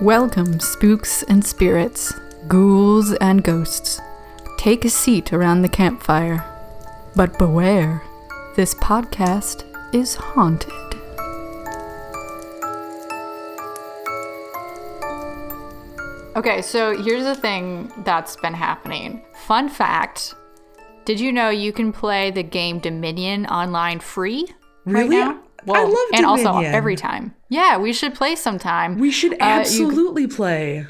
Welcome, spooks and spirits, ghouls and ghosts. Take a seat around the campfire. But beware, this podcast is haunted. Okay, so here's the thing that's been happening. Fun fact Did you know you can play the game Dominion online free? Right Now? I love and also every time. Yeah, we should play sometime. We should Uh, you- absolutely play.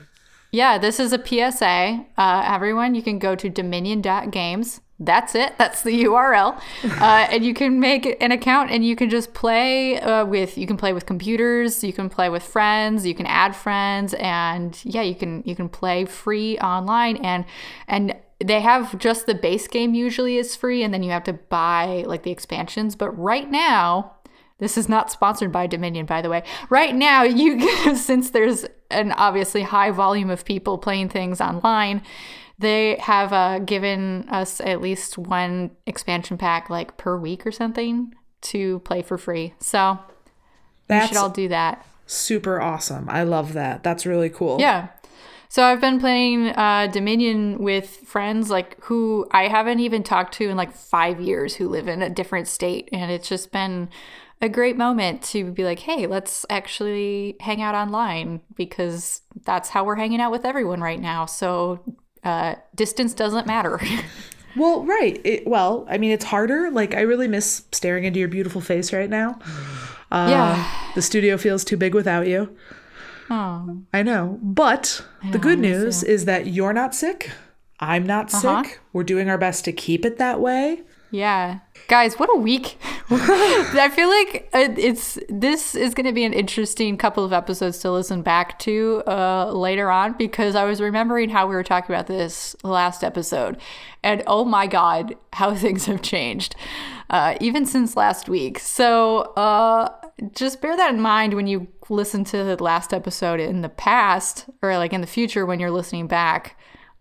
Yeah, this is a PSA. Uh, everyone, you can go to dominion.games. That's it. That's the URL. Uh, and you can make an account and you can just play uh, with, you can play with computers, you can play with friends, you can add friends. And yeah, you can, you can play free online and, and they have just the base game usually is free. And then you have to buy like the expansions. But right now, this is not sponsored by Dominion, by the way. Right now, you since there's an obviously high volume of people playing things online, they have uh, given us at least one expansion pack like per week or something to play for free. So we should all do that. super awesome. I love that. That's really cool. Yeah. So I've been playing uh, Dominion with friends like who I haven't even talked to in like five years who live in a different state, and it's just been a great moment to be like, hey, let's actually hang out online because that's how we're hanging out with everyone right now. So uh, distance doesn't matter. Well, right. It, well, I mean, it's harder. Like, I really miss staring into your beautiful face right now. Uh, yeah. The studio feels too big without you. Oh. I know. But the know, good news is that you're not sick. I'm not Uh-huh. sick. We're doing our best to keep it that way. Yeah. Guys, what a week. I feel like it's this is going to be an interesting couple of episodes to listen back to uh, later on because I was remembering how we were talking about this last episode. And oh my God, how things have changed uh, even since last week. So uh, just bear that in mind when you listen to the last episode in the past or like in the future when you're listening back.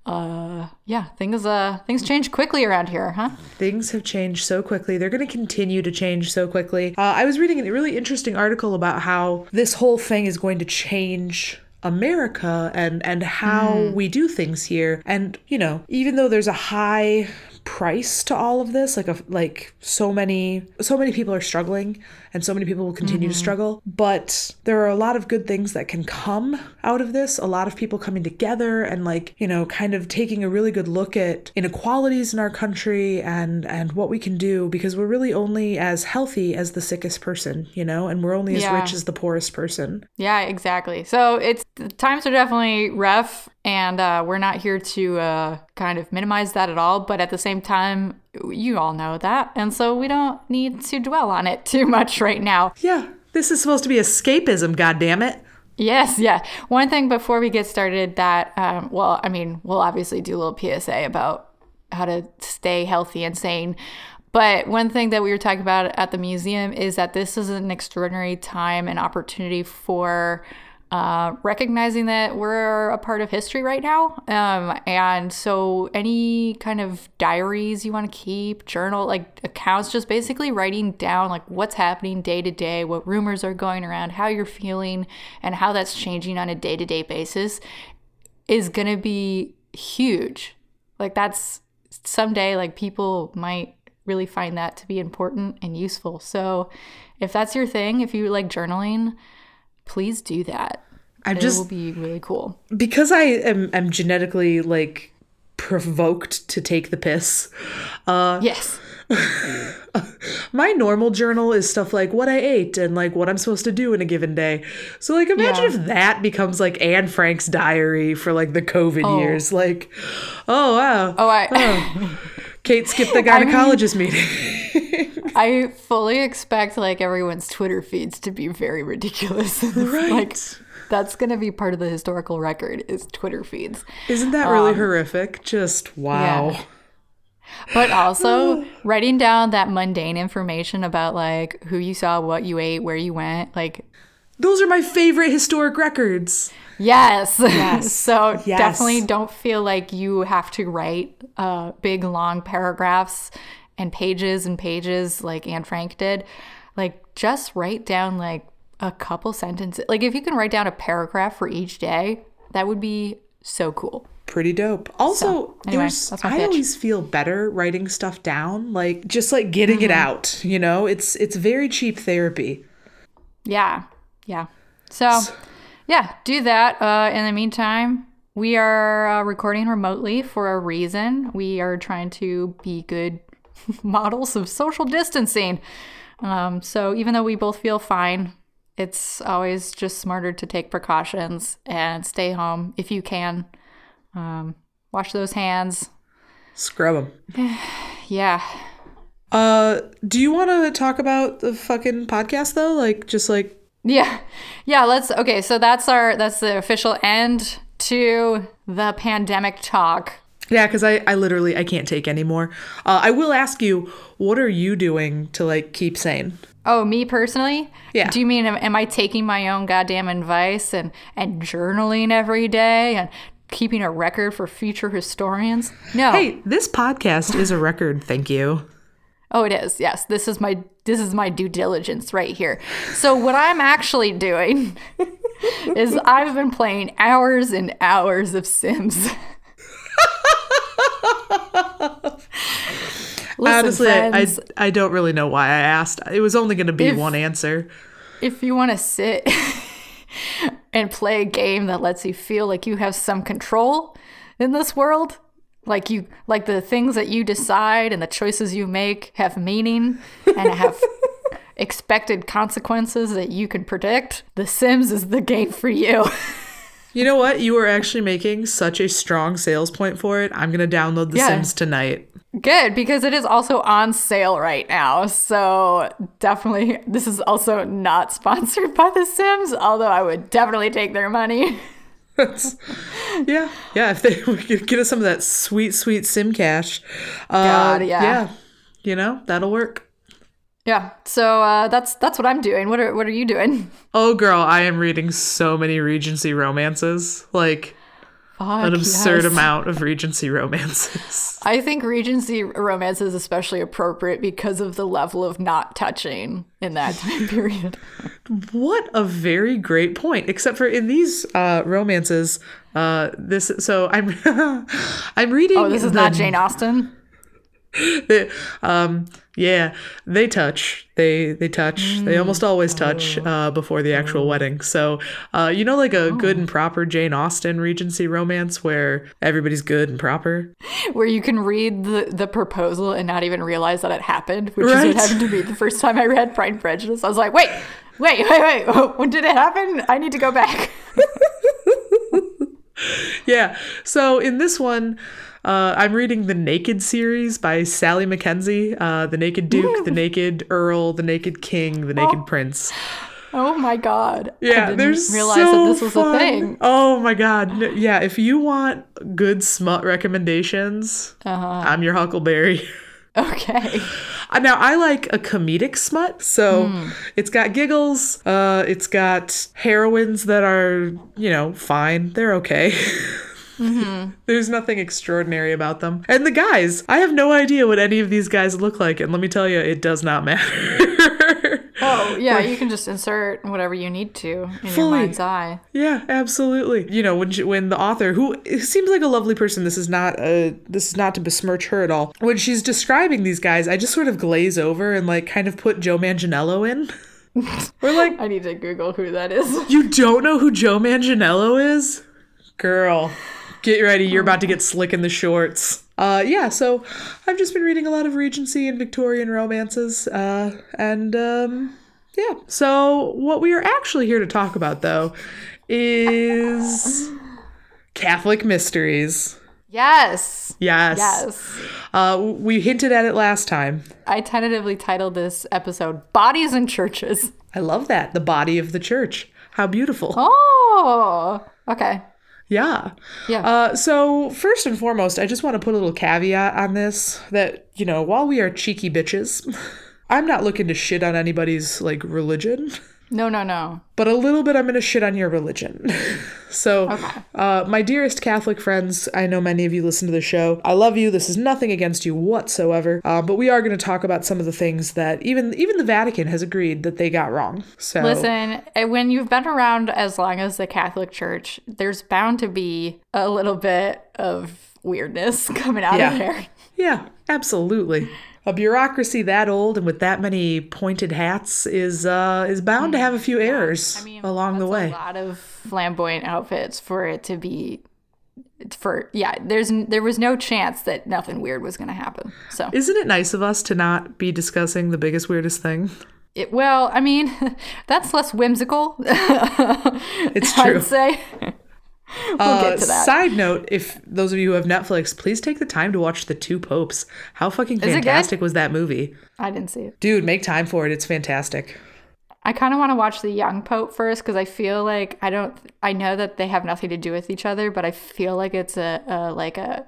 Uh, yeah, things uh things change quickly around here, huh? Things have changed so quickly. They're going to continue to change so quickly. Uh, I was reading a really interesting article about how this whole thing is going to change America and and how we do things here. And you know, even though there's a high price to all of this, like a like so many so many people are struggling and so many people will continue to mm-hmm. struggle, but there are a lot of good things that can come out of this. A lot of people coming together and like, you know, kind of taking a really good look at inequalities in our country and and what we can do because we're really only as healthy as the sickest person, you know, and we're only as Yeah. rich as the poorest person. Yeah, exactly. So it's the times are definitely rough, and uh, we're not here to uh, kind of minimize that at all. But at the same time, you all know that, and so we don't need to dwell on it too much right now. Yeah, this is supposed to be escapism, god damn it. Yes, yeah. One thing before we get started that, um, well, I mean, we'll obviously do a little PSA about how to stay healthy and sane. But one thing that we were talking about at the museum is that this is an extraordinary time and opportunity for uh, recognizing that we're a part of history right now. Um, and so, any kind of diaries you want to keep, journal, like accounts, just basically writing down like what's happening day to day, what rumors are going around, how you're feeling, and how that's changing on a day to day basis is going to be huge. Like, that's someday, like, people might really find that to be important and useful. So, if that's your thing, if you like journaling, please do that. I It just will be really cool. because I am, am genetically like provoked to take the piss. Uh, Yes. my normal journal is stuff like what I ate and like what I'm supposed to do in a given day. So like imagine Yeah. if that becomes like Anne Frank's diary for like the COVID years. Like, oh wow. Oh, I Kate skipped the gynecologist meeting. I fully expect like everyone's Twitter feeds to be very ridiculous. Right. like that's going to be part of the historical record is Twitter feeds. Isn't that really horrific? Just wow. Um, yeah. But also writing down that mundane information about like who you saw, what you ate, where you went, like Those are my favorite historic records. Yes. yes. so Yes. definitely don't feel like you have to write uh, big, long paragraphs and pages and pages like Anne Frank did. Like just write down like a couple sentences. Like if you can write down a paragraph for each day, that would be so cool. Pretty dope. Also, So, anyway, there's that's my I always feel better writing stuff down, like just like getting it Mm-hmm. out, you know? It's it's very cheap therapy. Yeah. Yeah. So, yeah, do that. Uh, in the meantime, we are uh, recording remotely for a reason. We are trying to be good models of social distancing. Um, so, even though we both feel fine, it's always just smarter to take precautions and stay home if you can. Um, wash those hands. Scrub them. Yeah. Uh, do you want to talk about the fucking podcast though? Like just like Yeah. Yeah, let's okay, so that's our that's the official end to the pandemic talk. yeah, because I I literally I can't take anymore. Uh, I will ask you, what are you doing to like keep sane? Oh, me personally? Yeah. Do you mean am, am I taking my own goddamn advice and and journaling every day and keeping a record for future historians? No. Hey, this podcast is a record. Thank you. Oh, it is. Yes, this is my this is my due diligence right here. So what I'm actually doing is I've been playing hours and hours of Sims. Listen, Honestly, I, I I don't really know why I asked. It was only going to be If- one answer. if you want to sit and play a game that lets you feel like you have some control in this world, like you like the things that you decide and the choices you make have meaning and have expected consequences that you can predict, The Sims is the game for you. You know what? You were actually making such a strong sales point for it. I'm going to download The Yeah. Sims tonight. Good, because it is also on sale right now. So definitely, this is also not sponsored by The Sims, although I would definitely take their money. Yeah, yeah. If they we could get us some of that sweet, sweet sim cash, uh, God, yeah. yeah, you know that'll work. Yeah. So uh, that's that's what I'm doing. What are what are you doing? Oh, girl, I am reading so many Regency romances, like an absurd amount of Regency romances. I think Regency romance is especially appropriate because of the level of not touching in that time period. what a very great point. Except for in these uh, romances, uh, this. So I'm, I'm reading. Oh, this is the not Jane Austen. They, um yeah they touch. They they touch. They almost always touch uh before the actual wedding. So uh you know like a good and proper jane austen regency romance where everybody's good and proper? Where you can read the, the proposal and not even realize that it happened, which Right. is what happened to me the first time I read Pride and Prejudice. I was like, wait, wait, wait, wait, when did it happen? I need to go back. yeah. So in this one uh, I'm reading the Naked series by Sally Mackenzie, uh, the Naked Duke, the Naked Earl, the Naked King, the Naked Prince. Oh my god! I Yeah, didn't there's realize so that this was fun. a thing. Oh my god! Yeah, if you want good smut recommendations, Uh-huh. I'm your Huckleberry. Okay. Uh, Now I like a comedic smut, so Hmm. it's got giggles. Uh, it's got heroines that are, you know, fine. They're okay. Mm-hmm. There's nothing extraordinary about them. And the guys, I have no idea what any of these guys look like, and let me tell you, it does not matter. Oh yeah, you can just insert whatever you need to in your mind's eye. Yeah, absolutely. You know, when she, when the author, who seems like a lovely person, this is not a this is not to besmirch her at all. When she's describing these guys, I just sort of glaze over and like kind of put Joe Manganiello in. We're like, I need to Google who that is. you don't know who Joe Manganiello is, girl. Get ready, you're about to get slick in the shorts. Uh, yeah, so I've just been reading a lot of Regency and Victorian romances, uh, and um, yeah. So what we are actually here to talk about, though, is Catholic mysteries. Yes. Yes. Yes. Uh, we hinted at it last time. I tentatively titled this episode Bodies in Churches. I love that. The body of the church. How beautiful. Oh. Okay. Yeah. Yeah. Uh, so first and foremost, I just want to put a little caveat on this that you know while we are cheeky bitches, I'm not looking to shit on anybody's like religion. No, no, no. but a little bit I'm going to shit on your religion. so, Okay. uh, my dearest Catholic friends, I know many of you listen to the show. I love you. This is nothing against you whatsoever. Uh, but we are going to talk about some of the things that even even the Vatican has agreed that they got wrong. So, Listen, eh, when you've been around as long as the Catholic Church, there's bound to be a little bit of weirdness coming out Yeah. of there. yeah, absolutely. A bureaucracy that old and with that many pointed hats is uh, is bound to have a few errors along the way. A lot of flamboyant outfits for it to be for yeah, there's there was no chance that nothing weird was going to happen. So, Isn't it nice of us to not be discussing the biggest weirdest thing? it, well, I mean, that's less whimsical. It's true. I'd say. We'll Uh, get to that. Side note: If those of you who have Netflix, please take the time to watch The Two Popes. How fucking fantastic was that movie, I didn't see it. dude? Make time for it. It's fantastic. I kind of want to watch the young pope first because I feel like I don't. I know that they have nothing to do with each other, but I feel like it's a, a like a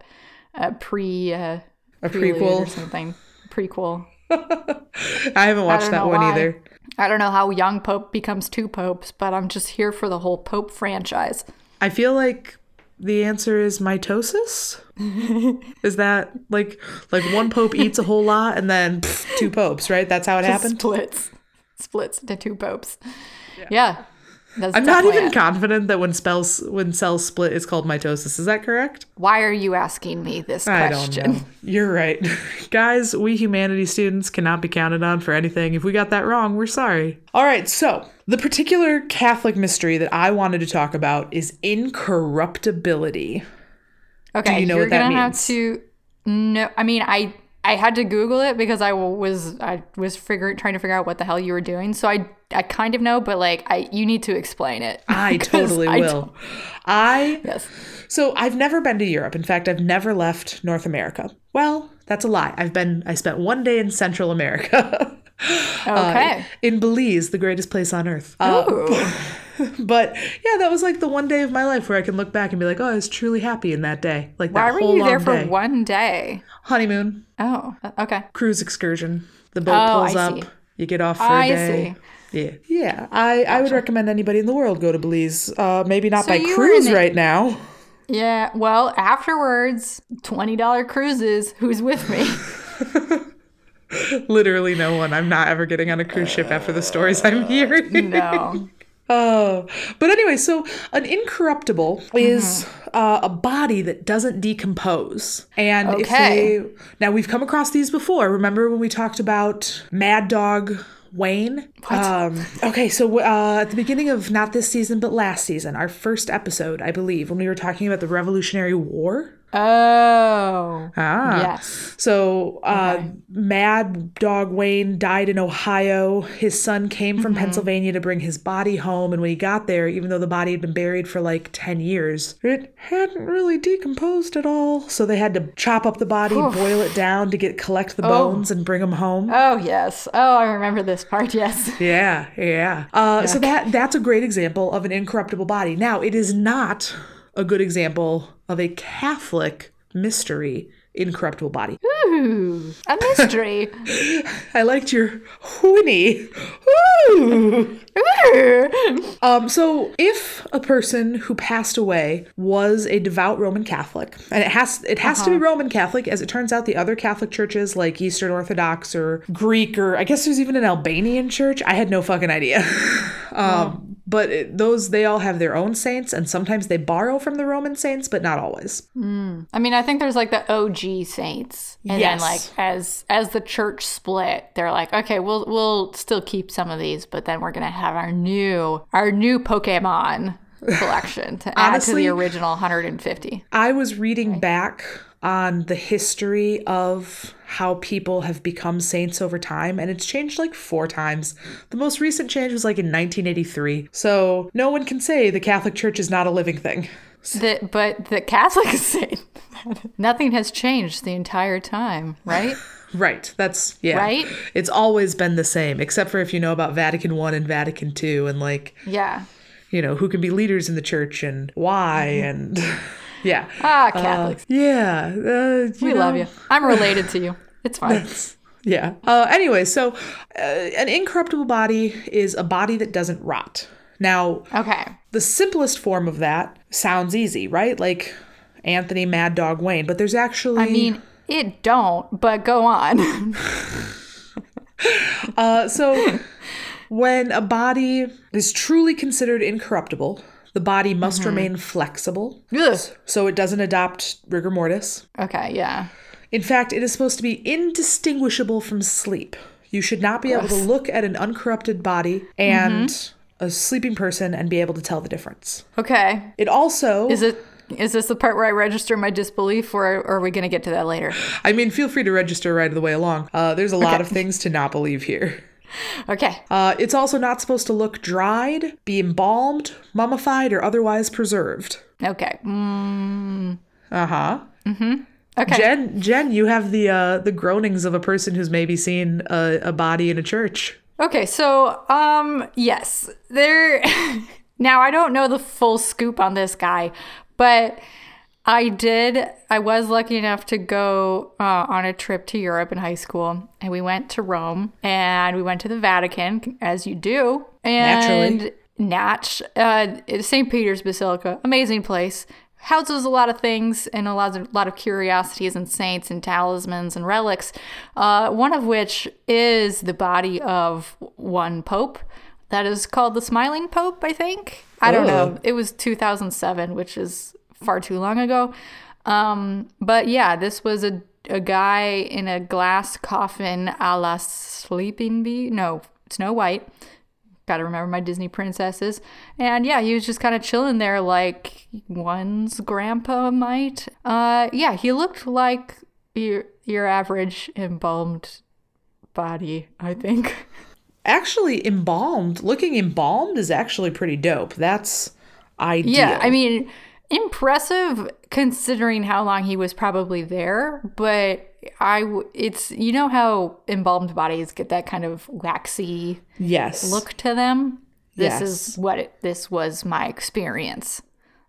a pre uh, A prelude or something prequel. I haven't watched don't that one why. either. I don't know how young pope becomes two popes, but I'm just here for the whole pope franchise. I feel like the answer is mitosis. is that like like one pope eats a whole lot and then pff, two popes, right? That's how it happened. Splits, splits into two popes. Yeah, that's I'm not even it. confident that when spells when cells split it's called mitosis. Is that correct? Why are you asking me this I question? don't know. You're right. Guys, we humanities students cannot be counted on for anything. If we got that wrong, we're sorry. All right, so the particular Catholic mystery that I wanted to talk about is incorruptibility. Okay, you know you're what that gonna have means? to. No, I mean, I I had to Google it because I was I was figuring trying to figure out what the hell you were doing. So I I kind of know, but like I you need to explain it. I totally I will. I Yes. so I've never been to Europe. In fact, I've never left North America. Well, that's a lie. I've been I spent one day in Central America. Okay. in Belize, the greatest place on earth. Uh, But yeah, that was like the one day of my life where I can look back and be like, oh, I was truly happy in that day. Like Why that were you there for day. one day? honeymoon, Oh, okay. cruise excursion. The boat Oh, pulls I up. see. You get off for I a day. Yeah, yeah. I, I would recommend anybody in the world go to Belize. Uh, maybe not So by cruise the- right now. Yeah. Well, afterwards, twenty dollar cruises. Who's with me? Literally no one. I'm not ever getting on a cruise ship after the stories I'm hearing. No. Oh, but anyway, so an incorruptible is Mm-hmm. uh, a body that doesn't decompose. And if Okay. they, now we've come across these before. Remember when we talked about Mad Dog Wayne? Um, okay, so uh, at the beginning of not this season, but last season, our first episode, I believe, when we were talking about the Revolutionary War. Oh. Ah. Yes. So, uh, Mad Dog Wayne died in Ohio. His son came Mm-hmm. from Pennsylvania to bring his body home. And when he got there, even though the body had been buried for like 10 years, it hadn't really decomposed at all. So they had to chop up the body, boil it down to get collect the bones and bring them home. Oh yes. Oh, I remember this part. Yes. Yeah, yeah. Uh, so that that's a great example of an incorruptible body. Now, it is not a good example of a Catholic mystery incorruptible body. Ooh, a mystery. I liked your whinny. Ooh. Um, so if a person who passed away was a devout Roman Catholic, and it has it has to be Roman Catholic, as it turns out the other Catholic churches like Eastern Orthodox or Greek or I guess there's even an Albanian church. I had no fucking idea. um, but it, those they all have their own saints, and sometimes they borrow from the Roman saints, but not always. Hmm. I mean, I think there's like the OG saints, and Yes. then like as as the church split, they're like, okay, we'll we'll still keep some of these, but then we're gonna have our new our new Pokemon collection to add to the original 150. I was reading back on the history of how people have become saints over time, and it's changed like four times. The most recent change was like in 1983. So no one can say the Catholic Church is not a living thing. The, but the Catholic saint, nothing has changed the entire time, right? Right. That's yeah. Right? It's always been the same, except for if you know about Vatican One and Vatican Two, and like Yeah. you know who can be leaders in the church and why, mm-hmm. and yeah, Ah, Catholics. yeah. Uh, we love you. I'm related to you. It's fine. Yeah. Uh, anyway, so uh, an incorruptible body is a body that doesn't rot. Now, Okay. the simplest form of that sounds easy, right? Like Anthony Mad Dog Wayne, but there's actually I mean, it don't, but go on. Uh, so when a body is truly considered incorruptible, the body must remain flexible, Ugh. so it doesn't adopt rigor mortis. Okay, yeah. In fact, it is supposed to be indistinguishable from sleep. You should not be able to look at an uncorrupted body and a sleeping person and be able to tell the difference. Okay. It also, Is it is this the part where I register my disbelief or, or are we going to get to that later? I mean, feel free to register right of the way along. Uh, there's a lot Okay. of things to not believe here. Okay. Uh, it's also not supposed to look dried, be embalmed, mummified, or otherwise preserved. Okay. Mm, Uh huh. hmm. okay. Jen, Jen, you have the uh, the groanings of a person who's maybe seen a, a body in a church. Okay, so um yes, there Now I don't know the full scoop on this guy, but I did I was lucky enough to go uh, on a trip to Europe in high school and we went to Rome and we went to the Vatican as you do. And Naturally. Natch, uh, St. Peter's Basilica, amazing place. Houses a lot of things and a lot of lot of curiosities and saints and talismans and relics. Uh, one of which is the body of one pope that is called the Smiling Pope. I think I don't know. Oh. It was 2007, which is far too long ago. Um, but yeah, this was a a guy in a glass coffin a la Sleeping Beauty. No, Snow White got to remember my Disney princesses. And yeah, he was just kind of chilling there like one's grandpa might. Uh yeah, he looked like your your average embalmed body, I think. Actually, embalmed, looking embalmed is actually pretty dope. That's ideal. Yeah, I mean, impressive considering how long he was probably there, but I w- it's you know how embalmed bodies get that kind of waxy yes. look to them. This Yes. is what it, this was my experience.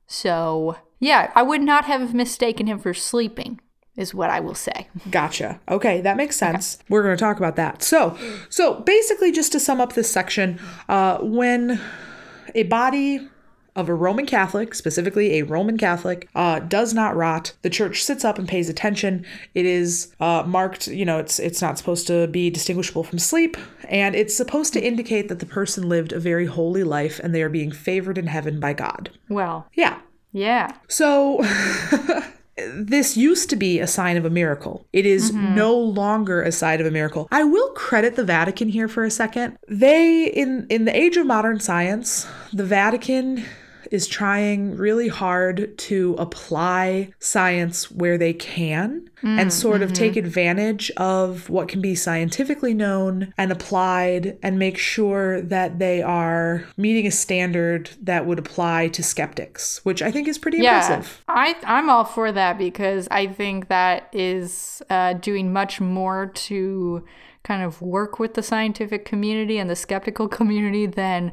So, yeah, I would not have mistaken him for sleeping is what I will say. Gotcha. Okay, that makes sense. We're going to talk about that. So, so basically, just to sum up this section, uh, when a body of a Roman Catholic, specifically a Roman Catholic, uh, does not rot, the church sits up and pays attention. It is uh, marked, you know, it's it's not supposed to be distinguishable from sleep, and it's supposed to indicate that the person lived a very holy life and they are being favored in heaven by God. Well, Yeah. yeah. So, this used to be a sign of a miracle. It is no longer a sign of a miracle. I will credit the Vatican here for a second. They in in the age of modern science, the Vatican is trying really hard to apply science where they can and sort of take advantage of what can be scientifically known and applied and make sure that they are meeting a standard that would apply to skeptics, which I think is pretty Yeah, impressive. I I'm all for that because I think that is uh, doing much more to kind of work with the scientific community and the skeptical community than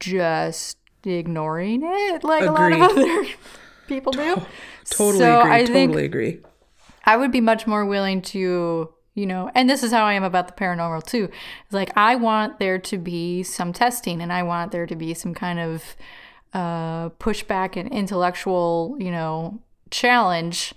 just ignoring it like a lot of other people do. Totally so agree. I totally agree. I would be much more willing to, you know, and this is how I am about the paranormal too. It's like I want there to be some testing and I want there to be some kind of uh, pushback and intellectual, you know, challenge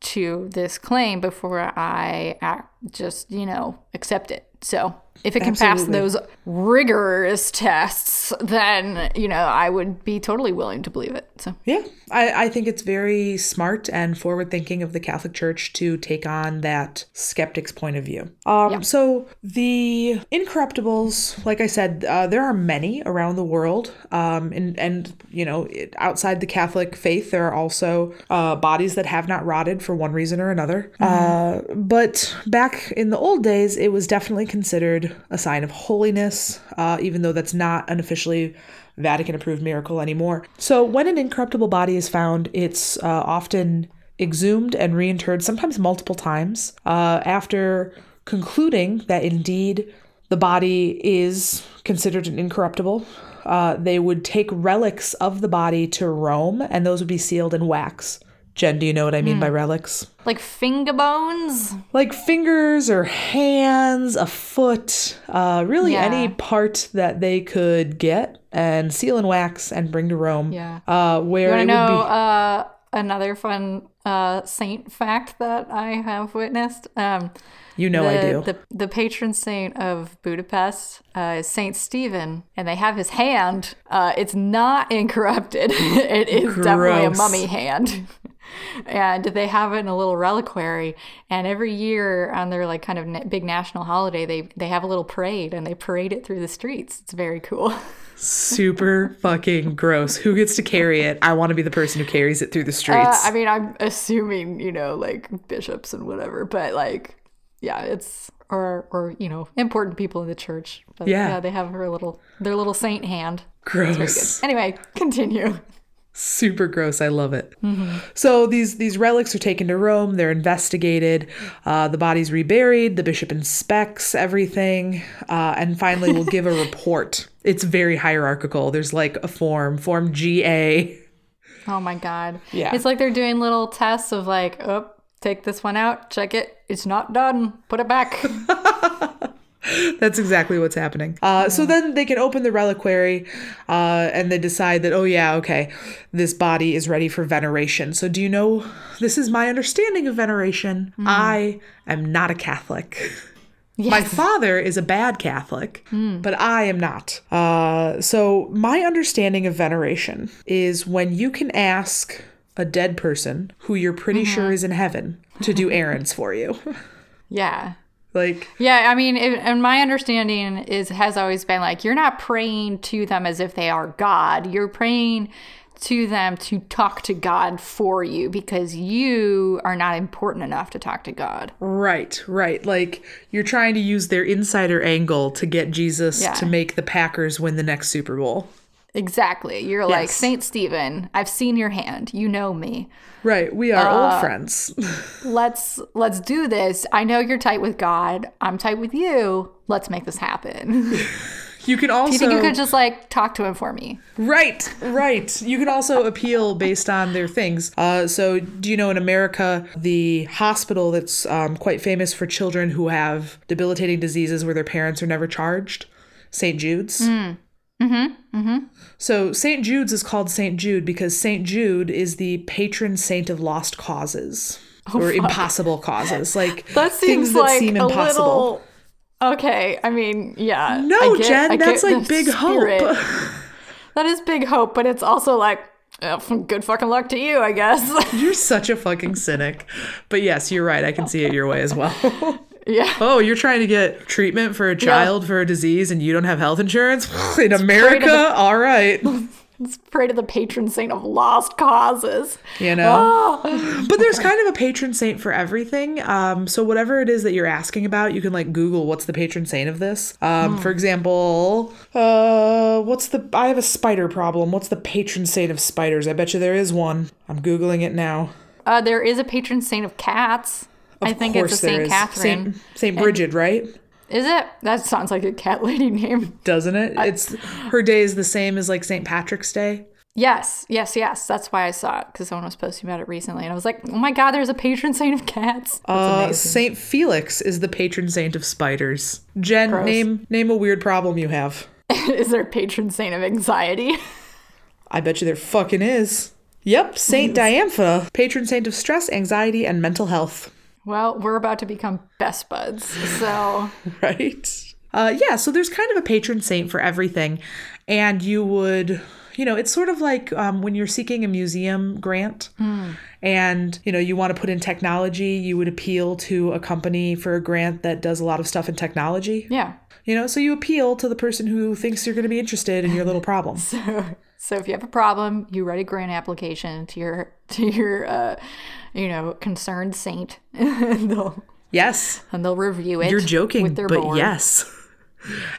to this claim before I act, just, you know, accept it. So if it can pass those rigorous tests, then, you know, I would be totally willing to believe it. So Yeah, I, I think it's very smart and forward thinking of the Catholic Church to take on that skeptic's point of view. Um, So the incorruptibles, like I said, uh, there are many around the world, um, and and you know it- outside the Catholic faith, there are also uh, bodies that have not rotted for one reason or another. Uh, but back in the old days, it was definitely considered a sign of holiness, uh, even though that's not an officially Vatican approved miracle anymore. So, when an incorruptible body is found, it's uh, often exhumed and reinterred, sometimes multiple times, uh, after concluding that indeed the body is considered an incorruptible. Uh, they would take relics of the body to Rome, and those would be sealed in wax Jen, do you know what I mean Hmm. by relics? Like finger bones? Like fingers or hands, a foot, uh, really Yeah. any part that they could get and seal and wax and bring to Rome. Yeah. Uh, where You it to would know be. uh, another fun uh, saint fact that I have witnessed? Um, you know the, I do. The, the patron saint of Budapest uh, is Saint Stephen, and they have his hand. Uh, it's not incorrupted. it is definitely a mummy hand. And they have it in a little reliquary. And every year on their like kind of big national holiday, they they have a little parade and they parade it through the streets. It's very cool. Super fucking gross. Who gets to carry it? I want to be the person who carries it through the streets. Uh, I mean, I'm assuming you know like bishops and whatever, but like yeah, it's or or you know important people in the church. But Yeah. yeah, they have her little their little saint hand. Gross. Anyway, continue. Super gross i love it so these these relics are taken to rome they're investigated uh, the body's reburied the bishop inspects everything uh, and finally will give a report it's very hierarchical there's like a form form ga Oh my god. Yeah. It's like they're doing little tests of like, oh, take this one out, check it. It's not done. Put it back. That's exactly what's happening. Uh, So then they can open the reliquary uh, and they decide that, oh, yeah, okay, this body is ready for veneration. So, do you know? This is my understanding of veneration. I am not a Catholic. My father is a bad Catholic, but I am not. Uh, so, my understanding of veneration is when you can ask a dead person who you're pretty sure is in heaven to do errands for you. yeah. Like, Yeah, I mean, it, and my understanding is has always been like you're not praying to them as if they are God. You're praying to them to talk to God for you because you are not important enough to talk to God. Right, right. Like you're trying to use their insider angle to get Jesus Yeah. to make the Packers win the next Super Bowl. Exactly. You're like Saint Stephen. I've seen your hand. You know me. Right, we are Uh, old friends. Let's let's do this. I know you're tight with God. I'm tight with you. Let's make this happen. you can also Do you think you could just like talk to him for me? Right, right. You can also appeal based on their things. Uh, so, do you know in America, the hospital that's um, quite famous for children who have debilitating diseases where their parents are never charged? St. Jude's. Mm. Mm-hmm. Mm-hmm. So, St. Jude's is called St. Jude because St. Jude is the patron saint of lost causes or impossible causes, like Oh, That things that like seem a impossible. little. Okay, I mean, yeah. No, get- Jen, that's like big spirit. hope. That is big hope, but it's also like, uh, good fucking luck to you, I guess. You're such a fucking cynic. But yes, you're right. I can see it your way as well. Yeah. Oh, you're trying to get treatment for a child for a disease and you don't have health insurance? In America? the- All right. Let's pray to the patron saint of lost causes. You know? Ah. But there's kind of a patron saint for everything. Um, so whatever it is that you're asking about, you can like Google what's the patron saint of this. Um, For example, uh, what's the I have a spider problem. What's the patron saint of spiders? I bet you there is one. I'm Googling it now. Uh, there is a patron saint of cats. I think it's a course there Saint is. Catherine. Saint, Saint Bridget, right? Is it? That sounds like a cat lady name. Doesn't it? It's her day is the same as like St. Patrick's Day. Yes, yes, yes. That's why I saw it because someone was posting about it recently, and I was like, "Oh my god, there's a patron saint of cats." Uh. Saint Felix is the patron saint of spiders. Jen, Gross. name name a weird problem you have. is there a patron saint of anxiety? I bet you there fucking is. Yep, Saint Dymphna, patron saint of stress, anxiety, and mental health. Well, we're about to become best buds, so Right? Uh, yeah, so there's kind of a patron saint for everything. And you would, you know, it's sort of like um, when you're seeking a museum grant and, you know, you want to put in technology, you would appeal to a company for a grant that does a lot of stuff in technology. yeah. You know, so you appeal to the person who thinks you're going to be interested in your little problem. So if you have a problem, you write a grant application to your to your uh, you know concerned saint, and they'll Yes, and they'll review it. you're joking, with their but board. yes.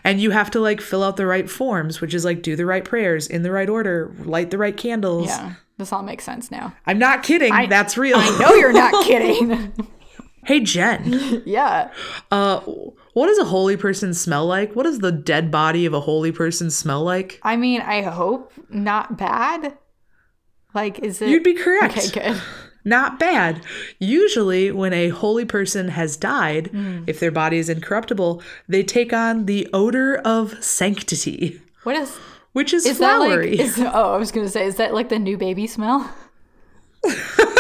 And you have to like fill out the right forms, which is like do the right prayers in the right order, light the right candles. Yeah, this all makes sense now. I'm not kidding. That's real. I know you're not kidding. hey Jen, yeah. uh, what does a holy person smell like? What does the dead body of a holy person smell like? I mean, I hope not bad. Like, is it? You'd be correct. Okay, good. not bad. Usually, when a holy person has died, hmm. if their body is incorruptible, they take on the odor of sanctity, What is which is, is that like? flowery. Is, oh, I was gonna say, is that like the new baby smell?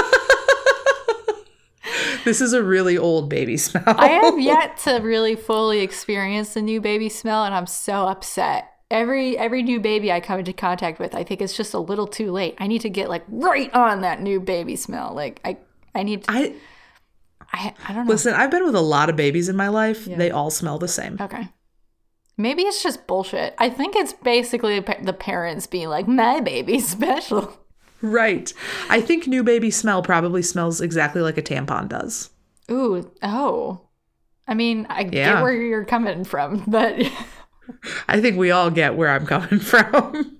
this is a really old baby smell. I have yet to really fully experience the new baby smell, and I'm so upset. Every every new baby I come into contact with, I think it's just a little too late. I need to get like right on that new baby smell. Like I I need to, I I I don't know. listen. I've been with a lot of babies in my life. They all smell the same. Okay. Maybe it's just bullshit. I think it's basically the parents being like, "My baby's special." Right. I think new baby smell probably smells exactly like a tampon does. Ooh, oh. I mean, I get where you're coming from, but I think we all get where I'm coming from.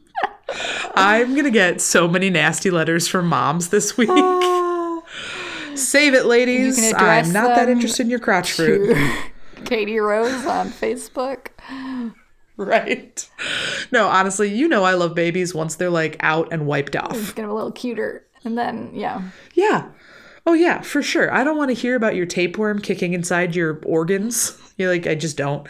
I'm gonna get so many nasty letters from moms this week. Ah. Save it, ladies. You can address I'm not that interested in your crotch fruit. Katie Rose on Facebook. right. No, honestly, you know I love babies once they're like out and wiped off. Get a little cuter. And then, yeah. Yeah. Oh yeah, for sure. I don't want to hear about your tapeworm kicking inside your organs. You're like, I just don't.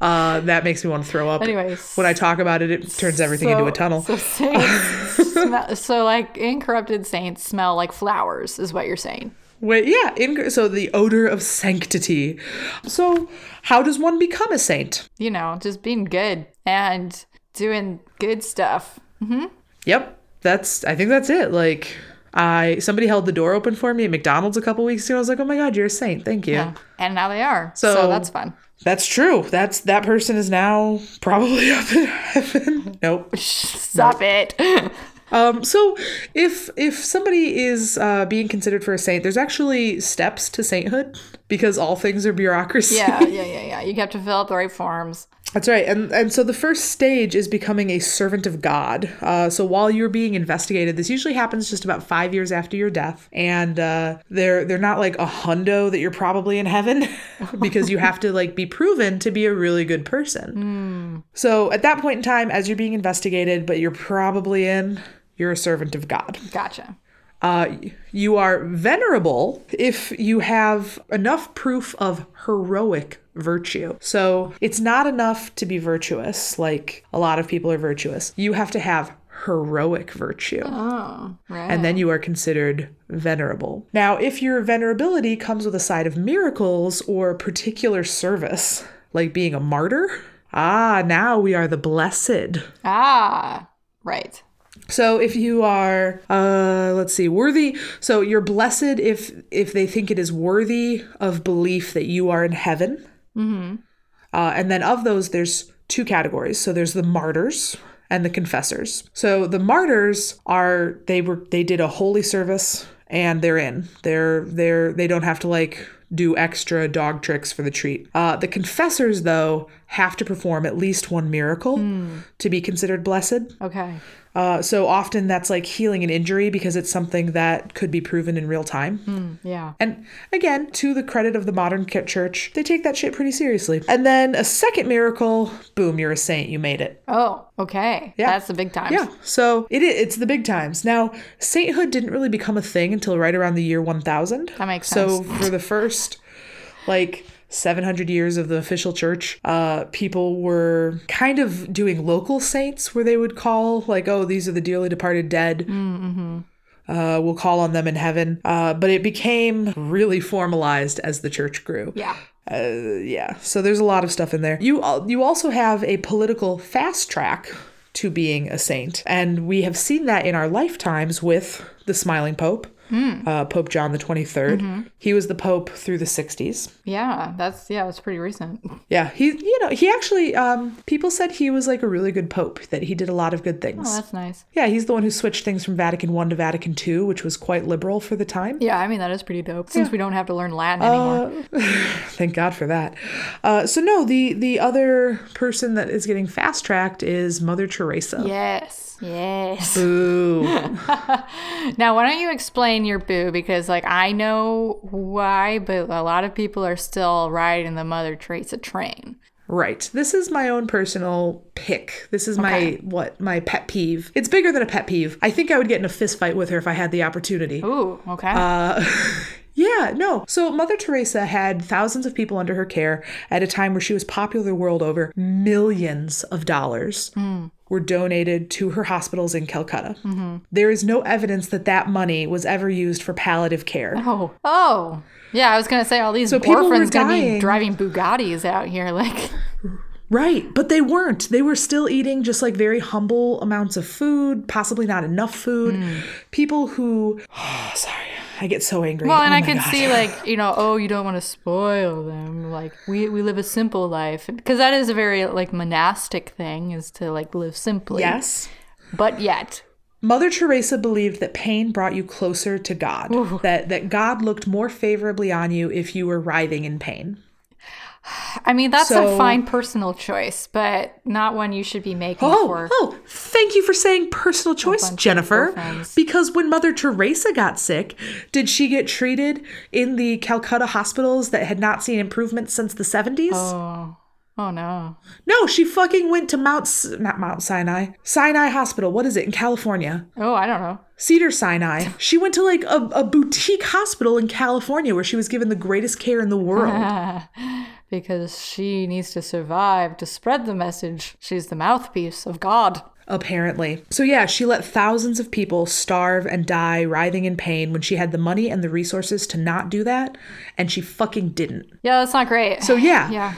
Uh, that makes me want to throw up. Anyways. When I talk about it, it turns everything into a tunnel. So saints smell, so like incorrupted saints smell like flowers, is what you're saying. Wait, yeah. In, so the odor of sanctity. So, how does one become a saint? You know, just being good and doing good stuff. Mm-hmm. Yep, that's. I think that's it. Like, I somebody held the door open for me at McDonald's a couple weeks ago. I was like, oh my god, you're a saint. Thank you. And now they are. So, So- that's fun. That's true. That's that person is now probably up in heaven. Nope. Stop it. Um, so if if somebody is uh, being considered for a saint, there's actually steps to sainthood because all things are bureaucracy. yeah, yeah, yeah, yeah. You have to fill out the right forms. That's right. And and so the first stage is becoming a servant of God. Uh, so while you're being investigated, this usually happens just about five years after your death, and uh, they're they're not like a hundo that you're probably in heaven because you have to like be proven to be a really good person. So at that point in time, as you're being investigated, but you're probably in, you're a servant of God. Gotcha. Uh, you are venerable if you have enough proof of heroic virtue. So it's not enough to be virtuous, like a lot of people are virtuous. You have to have heroic virtue. Oh, right. And then you are considered venerable. Now, if your venerability comes with a side of miracles or particular service, like being a martyr, ah, now we are the blessed. ah, right. So if you are, uh, let's see, worthy. So you're blessed if if they think it is worthy of belief that you are in heaven. Mm-hmm. Uh, and then of those, there's two categories. So there's the martyrs and the confessors. So the martyrs are they were they did a holy service and they're in. They're they're they don't have to like do extra dog tricks for the treat. Uh, the confessors though have to perform at least one miracle to be considered blessed. Okay. Uh, so often that's like healing an injury because it's something that could be proven in real time. Yeah. And again, to the credit of the modern church, they take that shit pretty seriously. And then a second miracle, boom, you're a saint. You made it. Oh, okay. Yeah. That's the big times. Yeah. So it it's the big times. Now, sainthood didn't really become a thing until right around the year 1000. That makes sense. So for the first like 700 years of the official church, uh, people were kind of doing local saints where they would call, like, oh, these are the dearly departed dead. Mm-hmm. Uh, we'll call on them in heaven. Uh, but it became really formalized as the church grew. Yeah. Uh, yeah. So there's a lot of stuff in there. You al- you also have a political fast track to being a saint, and we have seen that in our lifetimes with the smiling pope, uh, Pope John the 23rd. He was the pope through the 60s. Yeah. That's yeah. That's pretty recent. Yeah, he you know he actually um, people said he was like a really good pope that he did a lot of good things. Oh, that's nice. yeah, he's the one who switched things from Vatican One to Vatican Two, which was quite liberal for the time. Yeah. I mean, that is pretty dope. Since we don't have to learn Latin anymore. Thank God for that. Uh, so no, the the other person that is getting fast tracked is Mother Teresa. yes. Yes. Boo. Now, why don't you explain your boo? Because, like, I know why, but a lot of people are still riding the Mother Teresa train. Right. This is my own personal pick. This is my what my pet peeve. It's bigger than a pet peeve. I think I would get in a fist fight with her if I had the opportunity. Ooh, okay. Uh, yeah, no. So Mother Teresa had thousands of people under her care at a time where she was popular the world over. Millions of dollars were donated to her hospitals in Calcutta. Mm-hmm. There is no evidence that that money was ever used for palliative care. oh, oh, yeah. I was gonna say all these So orphans gonna be driving Bugattis out here, like. Right, but they weren't. They were still eating just like very humble amounts of food, possibly not enough food. Mm. People who, sorry, I get so angry. Well, oh and Oh I can God. see like you know, oh, you don't want to spoil them. Like we we live a simple life because that is a very like monastic thing is to like live simply. Yes. but yet Mother Teresa believed that pain brought you closer to God, that that God looked more favorably on you if you were writhing in pain. I mean that's So- a fine personal choice, but not one you should be making Oh, for. oh, thank you for saying personal choice, Jennifer. Because when Mother Teresa got sick, did she get treated in the Calcutta hospitals that had not seen improvement since the 70s? Oh, oh no. No, she fucking went to Mount not Mount Sinai. Sinai Hospital. What is it in California? Oh, I don't know. Cedar Sinai. She went to like a, a boutique hospital in California where she was given the greatest care in the world. because she needs to survive to spread the message. She's the mouthpiece of God. apparently. So yeah, she let thousands of people starve and die writhing in pain when she had the money and the resources to not do that, and she fucking didn't. Yeah, that's not great. So yeah, yeah.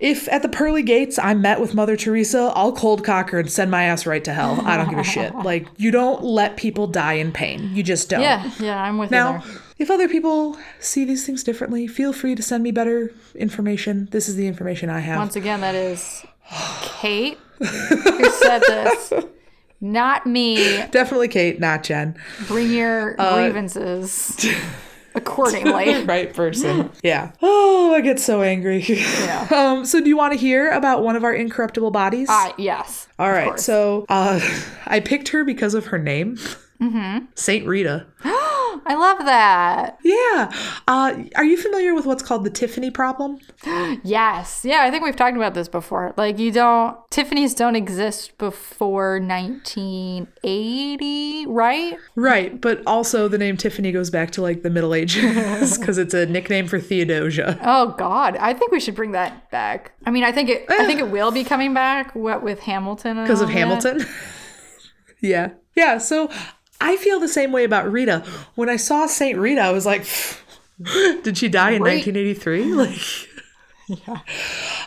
if at the pearly gates I'm met with Mother Teresa, I'll cold cock her and send my ass right to hell. I don't give a shit. Like you don't let people die in pain. You just don't. Yeah, yeah, I'm with Now, you there. If other people see these things differently, feel free to send me better information. This is the information I have. Once again, that is Kate who said this. Not me. Definitely Kate, not Jen. Bring your Uh, grievances accordingly. right person. yeah. Oh, I get so angry. Yeah. Um, so do you want to hear about one of our incorruptible bodies? Ah, yes. All right. course. So uh, I picked her because of her name. Mm-hmm. Saint Rita. I love that. Yeah. Uh, are you familiar with what's called the Tiffany problem? Yes. Yeah, I think we've talked about this before. Like, you don't, Tiffany's don't exist before 1980, right? Right, but also the name Tiffany goes back to like the Middle Ages because it's a nickname for Theodosia. Oh, God. I think we should bring that back. I mean, I think it, I think it will be coming back what, with Hamilton. because of that. Hamilton. yeah. Yeah. So I feel the same way about Rita. When I saw Saint Rita, I was like, did she die in 1983? Like,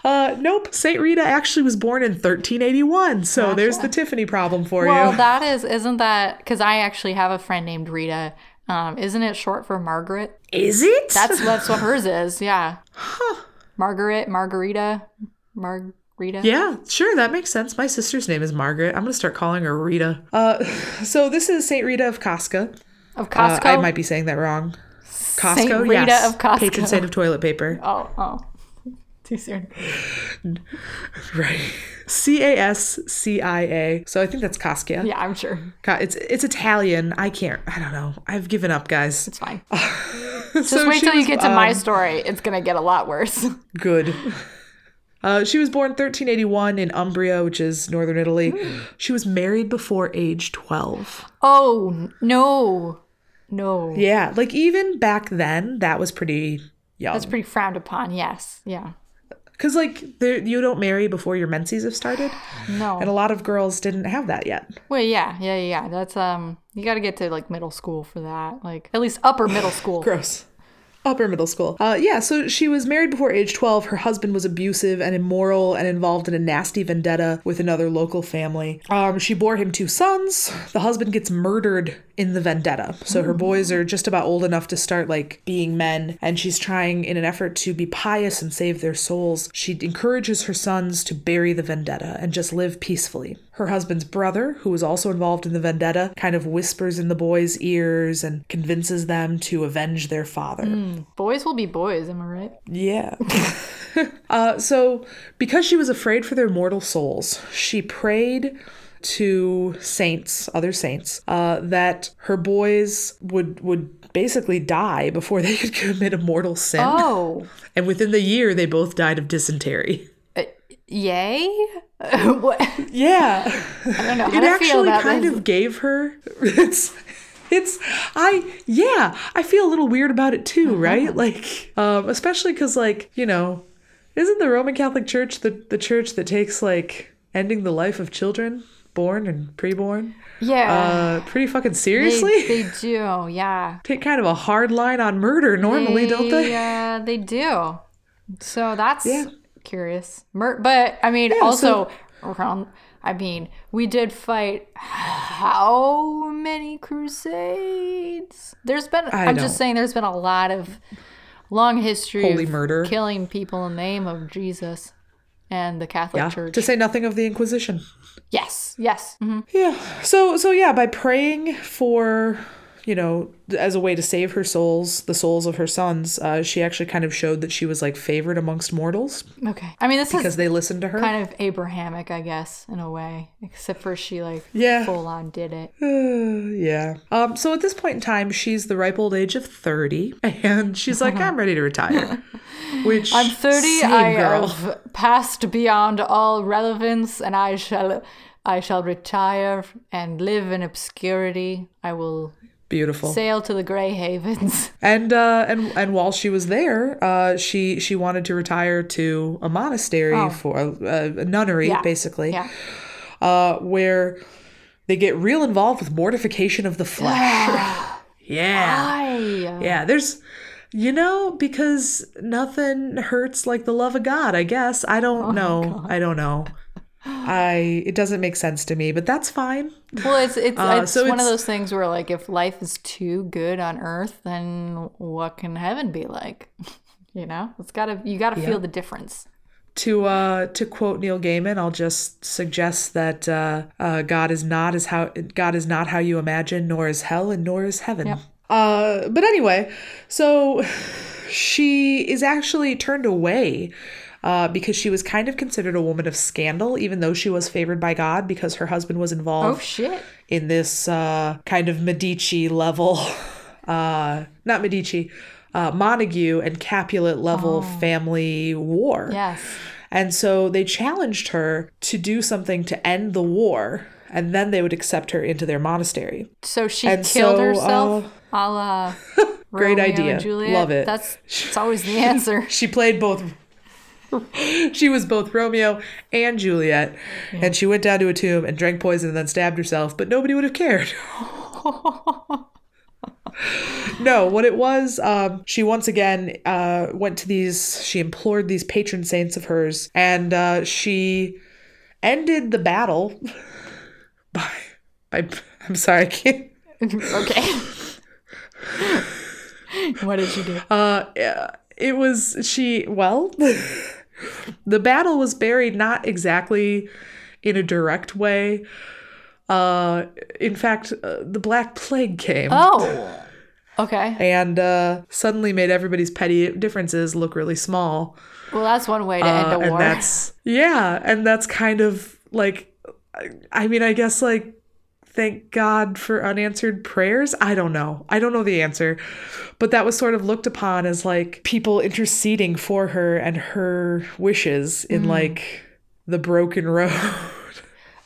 uh, nope. Saint Rita actually was born in 1381. So there's the Tiffany problem for Well, you. Well, that is, isn't that, because I actually have a friend named Rita. Um, isn't it short for Margaret? Is it? That's that's what hers is. Yeah. Margaret, Margarita, Margarita. Yeah, sure, that makes sense. My sister's name is Margaret. I'm gonna start calling her Rita. Uh, so this is Saint Rita of Casca. Of Uh, Costco. I might be saying that wrong. Costco, Saint Rita yes. of Costco. patron saint of toilet paper. Oh, oh. Too soon. Right. C A S C I A. So I think that's Casca. Yeah, I'm sure. It's it's Italian. I can't. I don't know. I've given up, guys. It's fine. Just Just wait till you get to my story. It's gonna get a lot worse. Good. Uh, she was born 1381 in Umbria, which is northern Italy. She was married before age 12. Oh no, no. Yeah, like even back then, that was pretty young. That's pretty frowned upon. Yes. Yeah. Because, like, there, you don't marry before your menses have started. No. And a lot of girls didn't have that yet. Well, yeah, yeah, yeah. That's um. You got to get to like middle school for that. Like at least upper middle school. Gross. Upper middle school. Uh, yeah, so she was married before age 12. Her husband was abusive and immoral and involved in a nasty vendetta with another local family. Um, she bore him two sons. The husband gets murdered in the vendetta. So her boys are just about old enough to start like being men, and she's trying in an effort to be pious and save their souls. She encourages her sons to bury the vendetta and just live peacefully. Her husband's brother, who was also involved in the vendetta, kind of whispers in the boys' ears and convinces them to avenge their father. Boys will be boys. Am I right? Yeah. uh, so, because she was afraid for their mortal souls, she prayed to saints, other saints, uh, that her boys would would basically die before they could commit a mortal sin. Oh. And within the year, they both died of dysentery. Uh, yay? what? Yeah. I don't know it actually kind this. of gave her it's it's i yeah i feel a little weird about it too Uh-huh. right like um especially because like you know isn't the roman catholic church the the church that takes like ending the life of children born and preborn yeah. uh pretty fucking seriously they do, yeah. take kind of a hard line on murder normally don't they Uh, they do. So that's Yeah. curious. Mur- but I mean, Yeah, also around. I mean, we did fight how many crusades? There's been. I I'm don't- just saying, there's been a lot of long history Holy of murder. killing people in the name of Jesus and the Catholic yeah Church. to say nothing of the inquisition yes, yes. Mhm. Yeah. So so yeah, by praying for you know as a way to save her souls, the souls of her sons, uh, she actually kind of showed that she was like favored amongst mortals Okay. I mean, this because they listened to her. kind of Abrahamic, I guess, in a way, except for she like Yeah. full on did it. Uh, yeah. Um. So at this point in time, she's the ripe old age of thirty, and she's like, I'm ready to retire. Which I'm 30. same I girl. have passed beyond all relevance, and I shall, I shall retire and live in obscurity. I will Beautiful. sail to the Grey Havens. And uh, and and while she was there, uh, she she wanted to retire to a monastery for a, a nunnery, Oh. Yeah. basically. Yeah. uh, where they get real involved with mortification of the flesh. yeah. Hi. Yeah, there's you know, because nothing hurts like the love of God, I guess. I don't know. I don't know. I it doesn't make sense to me, but that's fine. Well, it's it's, Uh, it's so one of those things where like if life is too good on Earth, then what can heaven be like? You know, it's gotta you gotta feel the difference. To uh to quote Neil Gaiman, I'll just suggest that uh, uh God is not as how God is not how you imagine, nor is hell and nor is heaven. Yep. Uh but anyway, so she is actually turned away uh, because she was kind of considered a woman of scandal, even though she was favored by God because her husband was Oh involved shit! in this uh, kind of Medici level, uh, not Medici, uh, Montague and Capulet level family war. Yes. And so they challenged her to do something to end the war, and then they would accept her into their monastery. So she And killed so, herself, a la Great idea. Love it. That's it's always the answer. She played both. she was both Romeo and Juliet, and she went down to a tomb and drank poison and then stabbed herself, but nobody would have cared. no, what it was, um, she once again uh, went to these, she implored these patron saints of hers, and uh, she ended the battle by, by, I'm sorry, I can't. okay. what did she do? Uh, it was she. Well, the battle was buried not exactly in a direct way. Uh, in fact, uh, the Black Plague came Oh. Okay. and uh, suddenly made everybody's petty differences look really small. Well, that's one way to end Uh, a and war. that's yeah, and that's kind of like, I mean, I guess like. Thank God for unanswered prayers. I don't know. I don't know the answer. But that was sort of looked upon as like people interceding for her and her wishes in Mm. like the broken road.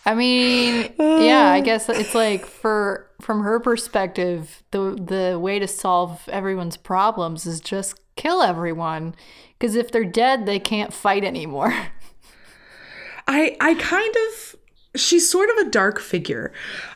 I mean, yeah, I guess it's like for from her perspective, the the way to solve everyone's problems is just kill everyone. Because if they're dead, they can't fight anymore. I I kind of she's sort of a dark figure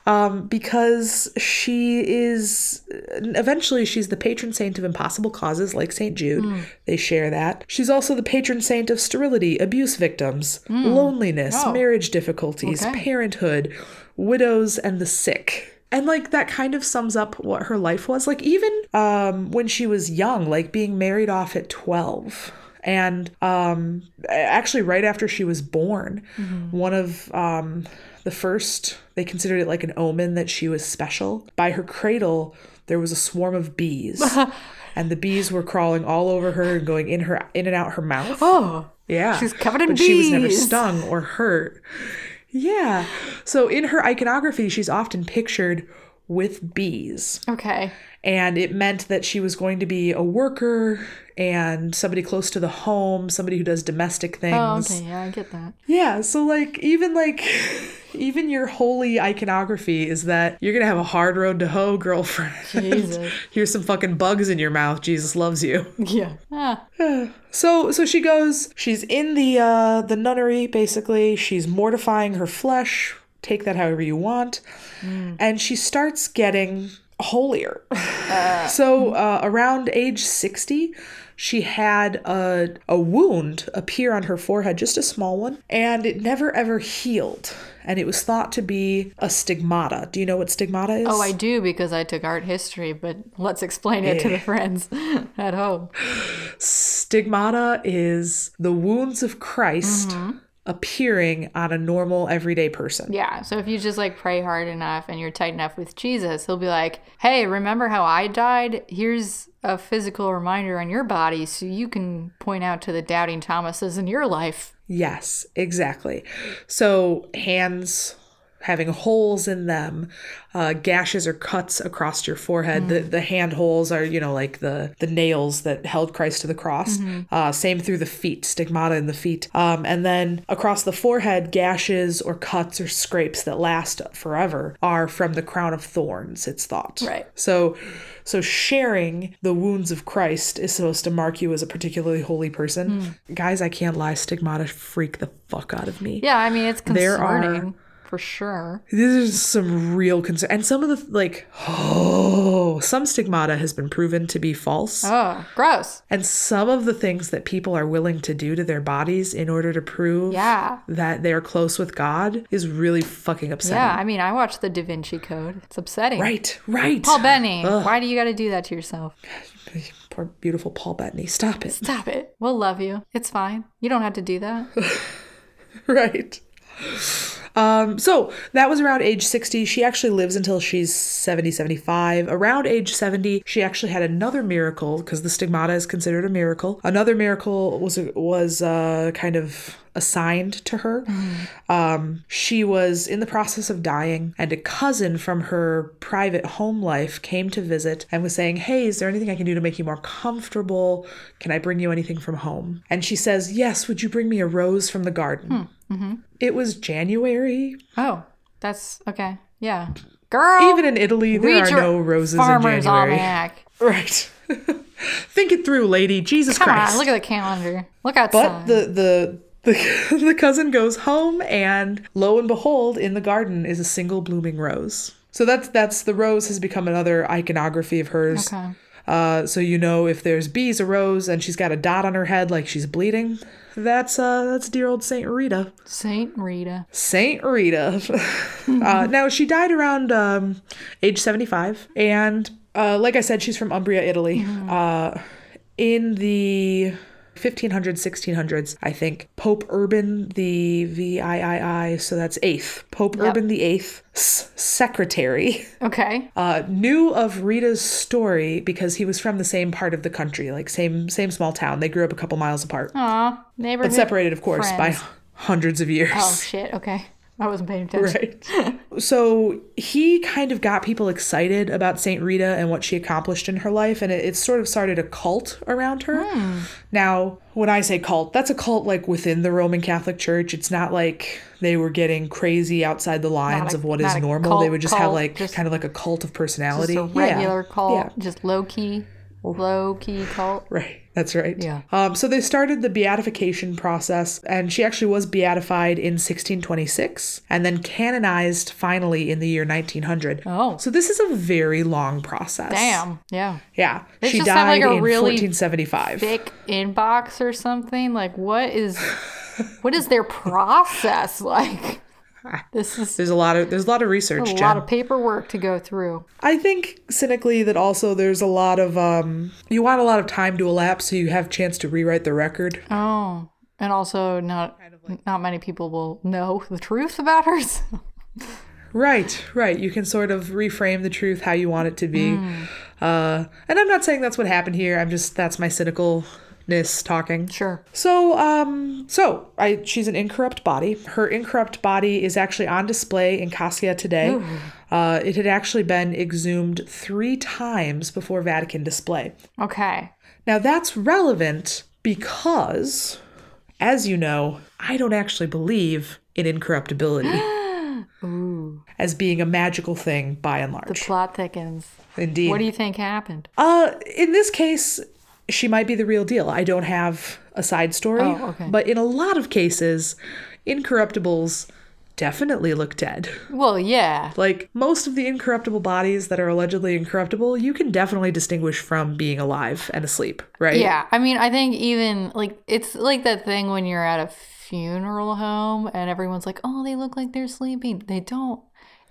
um, because she is eventually she's the patron saint of impossible causes like St. Jude. They share that. She's also the patron saint of sterility, abuse victims, loneliness, Oh. marriage difficulties, Okay. parenthood, widows and the sick. And like that kind of sums up what her life was. Like even um when she was young, like being married off at 12 and um actually right after she was born one of um the first they considered it like an omen that she was special. By her cradle there was a swarm of bees. And the bees were crawling all over her and going in her in and out her mouth. Oh, yeah. she's covered in but she was never stung or hurt. Yeah. So in her iconography she's often pictured with bees. Okay. And it meant that she was going to be a worker and somebody close to the home, somebody who does domestic things. Oh, okay. Yeah, I get that. Yeah, so like even like even your holy iconography is that you're gonna have a hard road to hoe, girlfriend. Jesus. Here's some fucking bugs in your mouth. Jesus loves you. Yeah. Ah. So so she goes, she's in the uh the nunnery basically. She's mortifying her flesh. Take that however you want. And she starts getting holier. so uh, around age 60, she had a, a wound appear on her forehead, just a small one, and it never ever healed. And it was thought to be a stigmata. Do you know what stigmata is? Oh, I do because I took art history, but let's explain it to the friends at home. Stigmata is the wounds of Christ appearing on a normal everyday person. Yeah. So if you just like pray hard enough and you're tight enough with Jesus, he'll be like, hey, remember how I died? Here's a physical reminder on your body so you can point out to the doubting Thomases in your life. Yes, exactly. So hands having holes in them, uh, gashes or cuts across your forehead. The the hand holes are you know like the the nails that held Christ to the cross. Uh, same through the feet, stigmata in the feet, um, and then across the forehead, gashes or cuts or scrapes that last forever are from the crown of thorns. It's thought. Right. So. So sharing the wounds of Christ is supposed to mark you as a particularly holy person. Guys, I can't lie, stigmata freak the fuck out of me. Yeah, I mean, it's There are- concerning for sure. This is some real concern. And some of the, like, oh, some stigmata has been proven to be false. Oh, gross. And some of the things that people are willing to do to their bodies in order to prove Yeah. that they're close with God is really fucking upsetting. Yeah, I mean, I watched the Da Vinci Code. It's upsetting. Right, right. Paul Bettany, why do you got to do that to yourself? Poor beautiful Paul Bettany. Stop it. Stop it. We'll love you. It's fine. You don't have to do that. right. Um, so that was around age 60. She actually lives until she's 70, 75. Around age 70, she actually had another miracle because the stigmata is considered a miracle. Another miracle was was uh, kind of assigned to her. Mm. Um, she was in the process of dying, and a cousin from her private home life came to visit and was saying, Hey, is there anything I can do to make you more comfortable? Can I bring you anything from home? And she says, Yes, would you bring me a rose from the garden? Hmm, mm-hmm. It was January. Oh, that's okay. Yeah. Girl. Even in Italy, there are no roses in January. Almanac. Right. Think it through, lady. Jesus Come Christ. on, look at the calendar. Look but the the the, the cousin goes home and lo and behold in the garden is a single blooming rose so that's that's the rose has become another iconography of hers okay. uh, so you know if there's bees a rose and she's got a dot on her head like she's bleeding that's uh that's dear old saint rita Saint Rita. Saint Rita. uh, now she died around um, age seventy-five, and uh, like I said, she's from Umbria, Italy. Uh, in the 1500s, 1600s, I think Pope Urban the VIII, so that's eighth. Pope Urban the Eighth secretary Okay. uh, knew of Rita's story because he was from the same part of the country, like same same small town. They grew up a couple miles apart, Aw, neighborhood. but separated, of course, friends. by hundreds of years. Oh shit. Okay. I wasn't paying attention. Right. so he kind of got people excited about St. Rita and what she accomplished in her life, and it, it sort of started a cult around her. Hmm. Now, when I say cult, that's a cult like within the Roman Catholic Church. It's not like they were getting crazy outside the lines a- of what is normal. they would just have like just- kind of like a cult of personality. A Yeah. regular cult. Yeah. Just low key. Low key cult. Right. That's right. Yeah. Um, so they started the beatification process, and she actually was beatified in 1626 and then canonized finally in the year 1900. Oh. So this is a very long process. Damn. Yeah. Yeah. They she just died like, a in really 1475. Thick inbox or something. Like what is what is their process like? This is There's a lot of there's a lot of research, a Jen. lot of paperwork to go through. I think cynically that also there's a lot of um you want a lot of time to elapse so you have chance to rewrite the record. Oh, and also not not many people will know the truth about her. so- Right, right. You can sort of reframe the truth how you want it to be. Hmm. Uh, and I'm not saying that's what happened here. I'm just that's my cynical ness talking. Sure. So, um, so I she's an incorrupt body. Her incorrupt body is actually on display in Cascia today. Uh, it had actually been exhumed three times before Vatican display. Okay. Now that's relevant because, as you know, I don't actually believe in incorruptibility as being a magical thing by and large. The plot thickens. Indeed. What do you think happened? Uh, in this case, she might be the real deal. I don't have a side story, Oh, okay. but in a lot of cases, incorruptibles definitely look dead. Well, yeah. Like most of the incorruptible bodies that are allegedly incorruptible, you can definitely distinguish from being alive and asleep, right? Yeah. I mean, I think even like it's like that thing when you're at a funeral home and everyone's like, "Oh, they look like they're sleeping." They don't.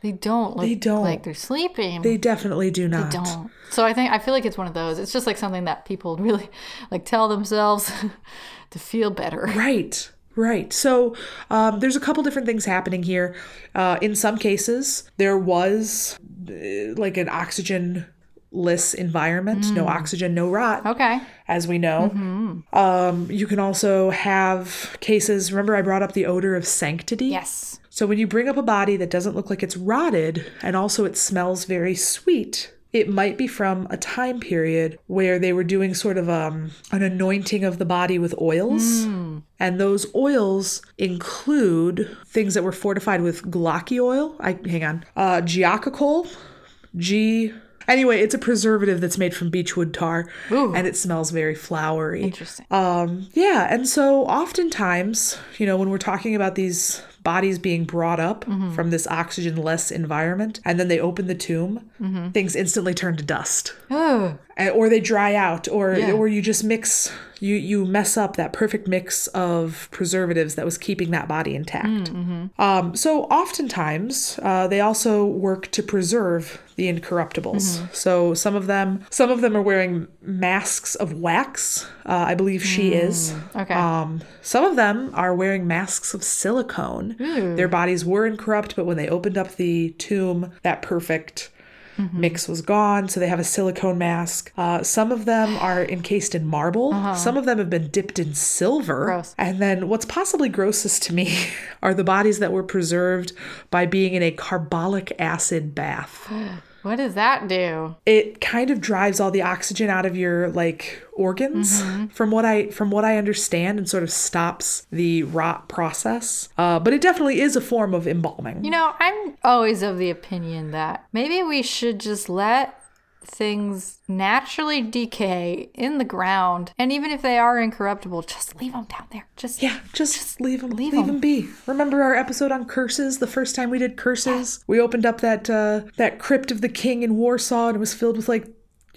They don't look They don't. like they're sleeping. They definitely do not. They don't. So I think I feel like it's one of those. It's just like something that people really like tell themselves to feel better. Right. Right. So um, there's a couple different things happening here. Uh, in some cases, there was uh, like an oxygen-less environment, no oxygen, no rot, Okay. as we know. Um, you can also have cases. Remember, I brought up the odor of sanctity. Yes. So when you bring up a body that doesn't look like it's rotted, and also it smells very sweet. It might be from a time period where they were doing sort of um, an anointing of the body with oils. And those oils include things that were fortified with glauci oil. I hang on. Uh giacacol. G Anyway, it's a preservative that's made from beechwood tar Ooh. and it smells very flowery. Interesting. Um, yeah, and so oftentimes, you know, when we're talking about these bodies being brought up from this oxygen less environment and then they open the tomb, things instantly turn to dust. Oh. Or they dry out, or Yeah. or you just mix you you mess up that perfect mix of preservatives that was keeping that body intact. Um, so oftentimes uh, they also work to preserve the incorruptibles. So some of them some of them are wearing masks of wax. Uh, I believe she is. Okay. Um, some of them are wearing masks of silicone. Their bodies were incorrupt, but when they opened up the tomb, that perfect mix was gone. So they have a silicone mask. Uh, some of them are encased in marble. Some of them have been dipped in silver. Gross. And then what's possibly grossest to me are the bodies that were preserved by being in a carbolic acid bath. What does that do? It kind of drives all the oxygen out of your like organs from what I from what I understand and sort of stops the rot process. Uh, but it definitely is a form of embalming. You know, I'm always of the opinion that maybe we should just let things naturally decay in the ground. And even if they are incorruptible, just leave them down there. Just Yeah, just, just leave them. leave Leave, 'em. them be. Remember our episode on curses? The first time we did curses, we opened up that uh, that crypt of the king in Warsaw, and it was filled with like,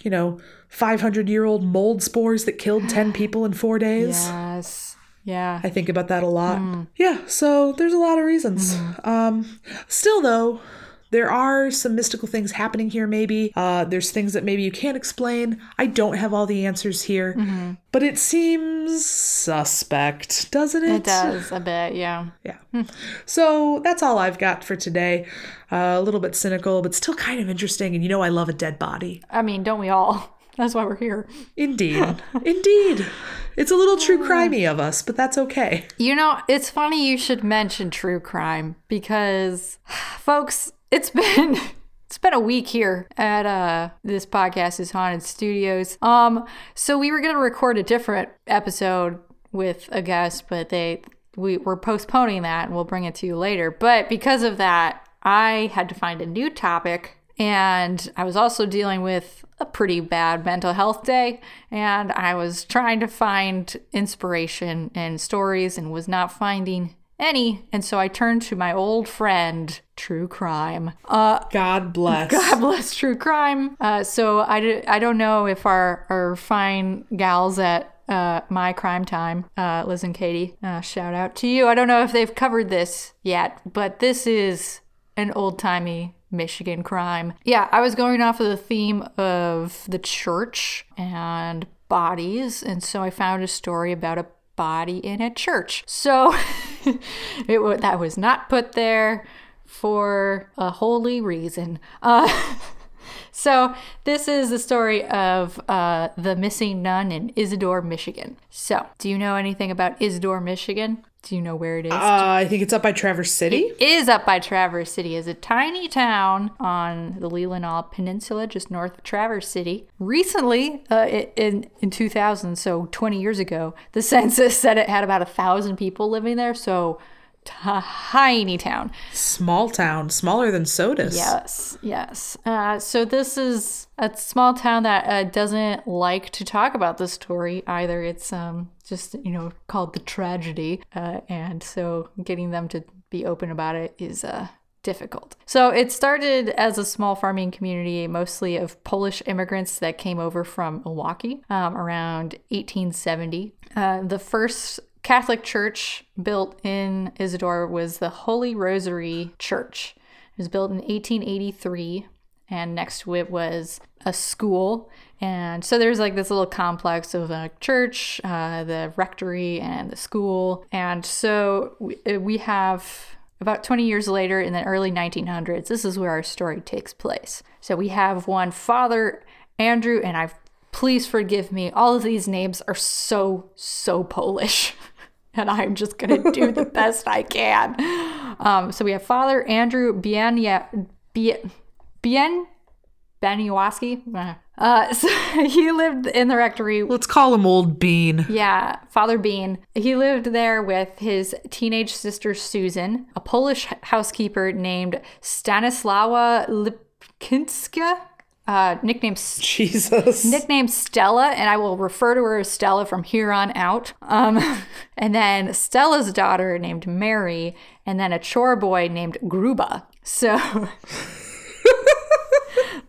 you know, five hundred year old mold spores that killed ten people in four days. Yes. Yeah. I think about that a lot. Yeah, so there's a lot of reasons. Um, still, though, there are some mystical things happening here, maybe. Uh, there's things that maybe you can't explain. I don't have all the answers here, but it seems suspect, doesn't it? It does a bit, yeah. Yeah. So that's all I've got for today. Uh, a little bit cynical, but still kind of interesting. And you know, I love a dead body. I mean, don't we all? That's why we're here. Indeed. Indeed. It's a little true crimey of us, but that's okay. You know, it's funny you should mention true crime because, folks, it's been. It's been a week here at uh this podcast is haunted studios. Um so we were to record a different episode with a guest, but they we were postponing that and we'll bring it to you later. But because of that, I had to find a new topic and I was also dealing with a pretty bad mental health day and I was trying to find inspiration and stories and was not finding any. And so I turned to my old friend, True Crime. Uh, God bless. God bless True Crime. Uh, so I, d- I don't know if our, our fine gals at uh, My Crime Time, uh, Liz and Katie, uh, shout out to you. I don't know if they've covered this yet, but this is an old timey Michigan crime. Yeah, I was going off of the theme of the church and bodies, and so I found a story about a body in a church. So it that was not put there for a holy reason. Uh, So, this is the story of uh, the missing nun in Isadore, Michigan. So, do you know anything about Isadore, Michigan? Do you know where it is? Uh, I think it's up by Traverse City. It is up by Traverse City. It's a tiny town on the Leelanau Peninsula, just north of Traverse City. Recently, uh, in in 2000, so 20 years ago, the census said it had about a thousand people living there. So tiny town. Small town, smaller than Sodus. Yes, yes. Uh, so this is a small town that uh, doesn't like to talk about the story either. It's um, just you know called the tragedy, uh, and so getting them to be open about it is uh, difficult. So it started as a small farming community, mostly of Polish immigrants that came over from Milwaukee um, around 1870. Uh, the first Catholic church built in Isadore was the Holy Rosary Church. It was built in 1883, and next to it was a school. And so there's like this little complex of a church, uh, the rectory, and the school. And so we, uh, we have about 20 years later in the early 1900s, this is where our story takes place. So we have one Father Andrew, and I please forgive me, all of these names are so, so Polish. and I'm just going to do the best I can. Um, so we have Father Andrew Bien, Bien, Bien Beniowski. Uh, so he lived in the rectory. Let's call him Old Bean. Yeah, Father Bean. He lived there with his teenage sister Susan, a Polish housekeeper named Stanislawa Lipkinska uh, nicknamed Jesus, nicknamed Stella, and I will refer to her as Stella from here on out. Um, and then Stella's daughter named Mary, and then a chore boy named Gruba. So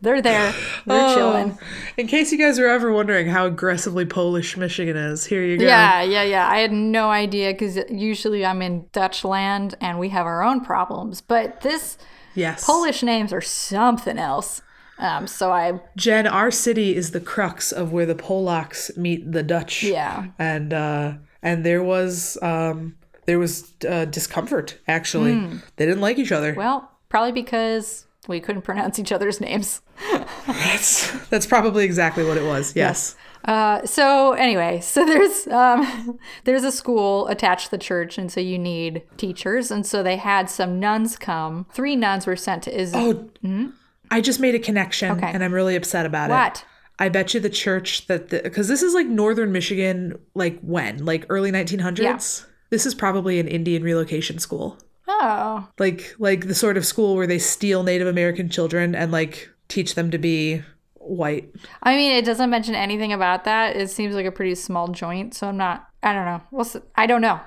they're there, they're oh, chilling. In case you guys are ever wondering how aggressively Polish Michigan is, here you go. Yeah, yeah, yeah. I had no idea because usually I'm in Dutch land and we have our own problems, but this. Yes. Polish names are something else. Um, so I Jen, our city is the crux of where the Polacks meet the Dutch. Yeah. And uh and there was um there was uh, discomfort actually. Mm. They didn't like each other. Well, probably because we couldn't pronounce each other's names. that's that's probably exactly what it was. Yes. Uh, so anyway, so there's um, there's a school attached to the church, and so you need teachers, and so they had some nuns come. Three nuns were sent to Israel. Oh, mm-hmm. I just made a connection okay. and I'm really upset about what? it. What? I bet you the church that the because this is like northern Michigan, like when? Like early 1900s? Yeah. This is probably an Indian relocation school. Oh. Like like the sort of school where they steal Native American children and like teach them to be white. I mean, it doesn't mention anything about that. It seems like a pretty small joint, so I'm not I don't know. Well, I don't know.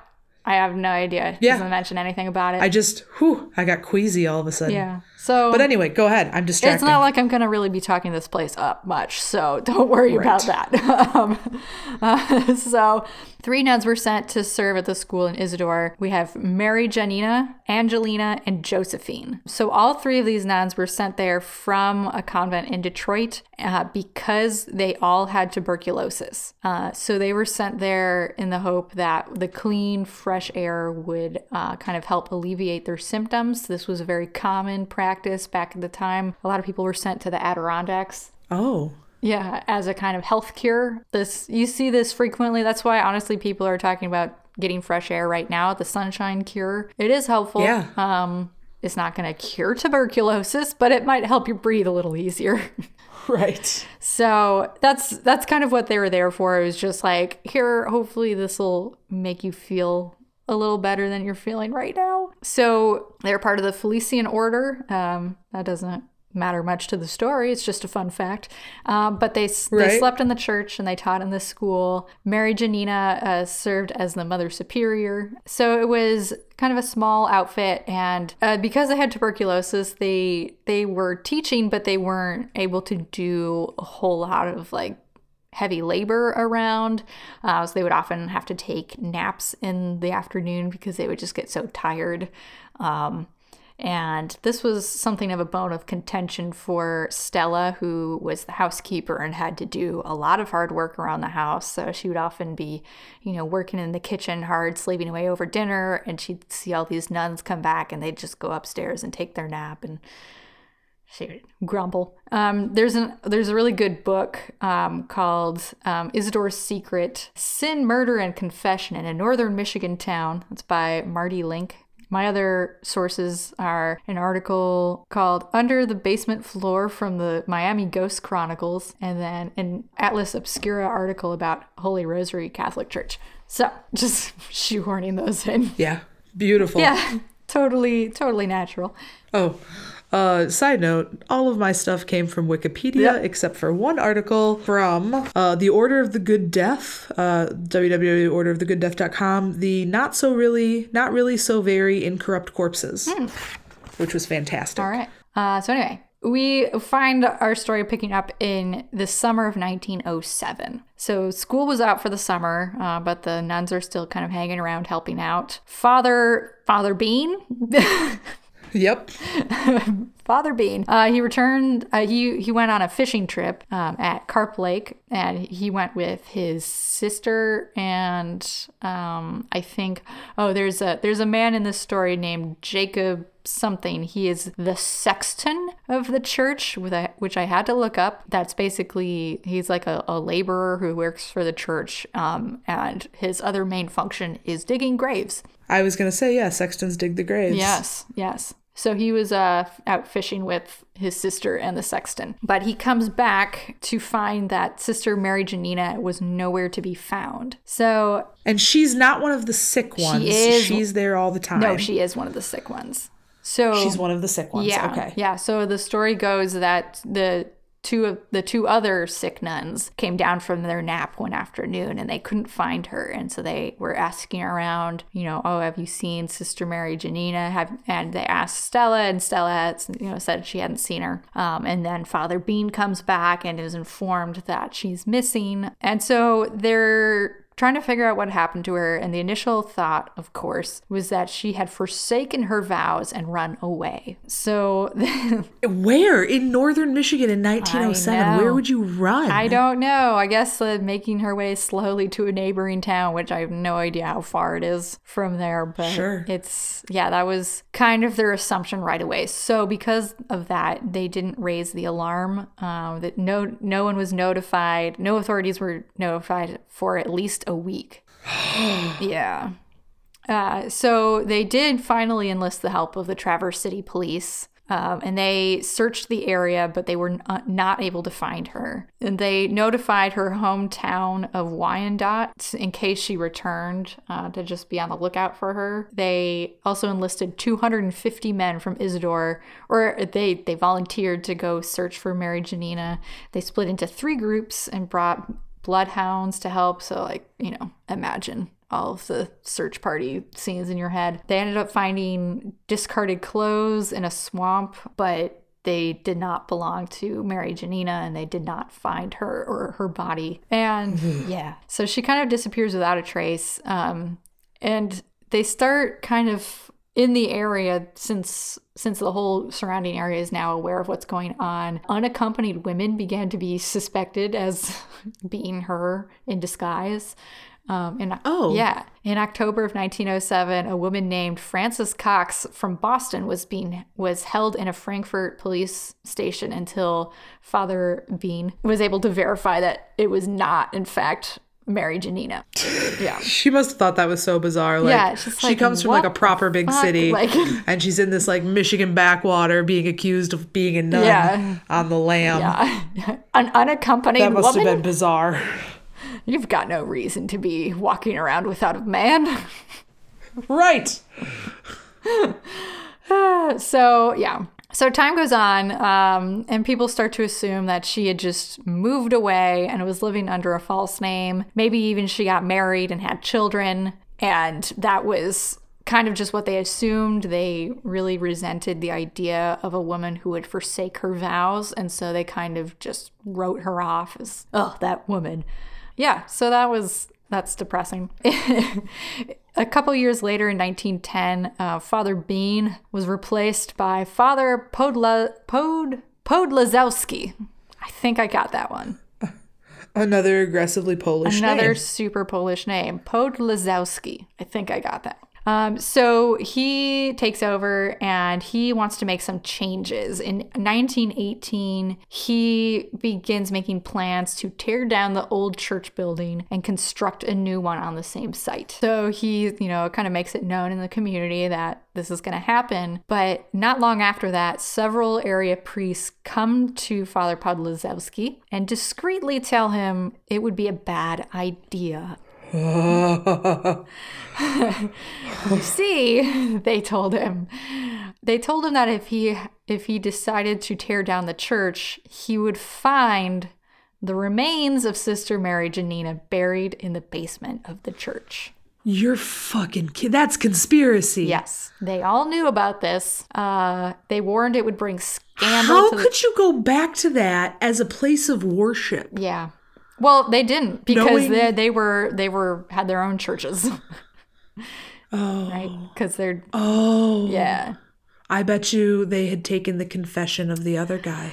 I have no idea. It yeah. doesn't mention anything about it. I just, whew, I got queasy all of a sudden. Yeah. So, but anyway, go ahead. I'm distracted. It's not like I'm going to really be talking this place up much, so don't worry right. about that. um, uh, so, three nuns were sent to serve at the school in Isadore. We have Mary Janina, Angelina, and Josephine. So, all three of these nuns were sent there from a convent in Detroit uh, because they all had tuberculosis. Uh, so, they were sent there in the hope that the clean, fresh air would uh, kind of help alleviate their symptoms. This was a very common practice practice back at the time. A lot of people were sent to the Adirondacks. Oh. Yeah, as a kind of health cure. This you see this frequently. That's why honestly people are talking about getting fresh air right now, the sunshine cure. It is helpful. Yeah. Um it's not going to cure tuberculosis, but it might help you breathe a little easier. right. So that's that's kind of what they were there for. It was just like, here, hopefully this will make you feel a little better than you're feeling right now. So they're part of the Felician Order. Um, that doesn't matter much to the story. It's just a fun fact. Um, but they right. they slept in the church and they taught in the school. Mary Janina uh, served as the mother superior. So it was kind of a small outfit, and uh, because they had tuberculosis, they they were teaching, but they weren't able to do a whole lot of like heavy labor around. Uh, so they would often have to take naps in the afternoon because they would just get so tired. Um, and this was something of a bone of contention for Stella, who was the housekeeper and had to do a lot of hard work around the house. So she would often be, you know, working in the kitchen hard, slaving away over dinner, and she'd see all these nuns come back and they'd just go upstairs and take their nap. And Shoot, grumble. Um, there's an there's a really good book um, called um, Isadore's Secret: Sin, Murder, and Confession in a Northern Michigan Town. It's by Mardi Link. My other sources are an article called Under the Basement Floor from the Miami Ghost Chronicles, and then an Atlas Obscura article about Holy Rosary Catholic Church. So just shoehorning those in. Yeah. Beautiful. Yeah, totally, totally natural. Oh, uh, side note, all of my stuff came from Wikipedia Yep. except for one article from uh, the Order of the Good Death, uh, www.orderofthegooddeath.com, the not so really, not really so very incorrupt corpses, which was fantastic. All right. Uh, so anyway, we find our story picking up in the summer of 1907. So school was out for the summer, uh, but the nuns are still kind of hanging around helping out. Father Father Bean. Yep. Father Bean. Uh, he returned. Uh, he he went on a fishing trip um, at Carp Lake, and he went with his sister and um, I think oh there's a there's a man in this story named Jacob something. He is the sexton of the church, with a, which I had to look up. That's basically he's like a, a laborer who works for the church, um, and his other main function is digging graves. I was going to say, yeah, Sextons dig the graves. Yes, yes. So he was uh, out fishing with his sister and the sexton. But he comes back to find that Sister Mary Janina was nowhere to be found. So, And she's not one of the sick ones. She is- She's there all the time. no, she is one of the sick ones. So, She's one of the sick ones. yeah, Okay. yeah. So the story goes that the two of the two other sick nuns came down from their nap one afternoon and they couldn't find her, and so they were asking around. You know, oh, have you seen Sister Mary Janina? Have and they asked Stella, and Stella had, you know said she hadn't seen her. Um, and then Father Bean comes back and is informed that she's missing, and so they're trying to figure out what happened to her, and the initial thought, of course, was that she had forsaken her vows and run away. So Where? In northern Michigan in 1907. Where would you run? I don't know. I guess uh, making her way slowly to a neighboring town, which I have no idea how far it is from there, but Sure. it's yeah, that was kind of their assumption right away. So because of that, they didn't raise the alarm. Um, that no no one was notified. No authorities were notified for at least a week. yeah. Uh, so they did finally enlist the help of the Traverse City Police. Um, and they searched the area, but they were n- not able to find her. And they notified her hometown of Wyandotte in case she returned uh, to just be on the lookout for her. They also enlisted 250 men from Isadore, or they they volunteered to go search for Mary Janina. They split into three groups and brought bloodhounds to help. So, like, you know, imagine all of the search party scenes in your head. They ended up finding discarded clothes in a swamp, but they did not belong to Mary Janina and they did not find her or her body. And yeah, so she kind of disappears without a trace. Um, and they start kind of in the area since since the whole surrounding area is now aware of what's going on unaccompanied women began to be suspected as being her in disguise um, in, Oh. yeah. In October of 1907, a woman named Frances Cox from Boston was being was held in a Frankfort police station until Father Bean was able to verify that it was not, in fact, Mary Janina. Yeah. She must have thought that was so bizarre. Like, Yeah, she like, comes from like a proper big fuck? city, Like- and she's in this like Michigan backwater, being accused of being a nun Yeah. on the lam. Yeah. An unaccompanied That must woman. have been bizarre. You've got no reason to be walking around without a man. right. so yeah so time goes on um, and people start to assume that she had just moved away and was living under a false name. Maybe even she got married and had children. And that was kind of just what they assumed. They really resented the idea of a woman who would forsake her vows. And so they kind of just wrote her off as oh that woman. Yeah so that was that's depressing. a couple years later, in 1910, uh, Father Bean was replaced by Father Podla, Pod, Podlazowski. I think I got that one. Another aggressively Polish Another name. super Polish name, Podlazowski. I think I got that. Um, so he takes over and he wants to make some changes. In 1918, he begins making plans to tear down the old church building and construct a new one on the same site. So he, you know, kind of makes it known in the community that this is going to happen. But not long after that, several area priests come to Father Podlazewski and discreetly tell him it would be a bad idea you see, they told him. They told him that if he if he decided to tear down the church, he would find the remains of Sister Mary Janina buried in the basement of the church. You're fucking kid. That's conspiracy. Yes, they all knew about this. Uh, they warned it would bring scandal. How to the- could you go back to that as a place of worship? Yeah. Well, they didn't because Knowing- they they were they were had their own churches. Oh. right? Because they're Oh. yeah. I bet you they had taken the confession of the other guy.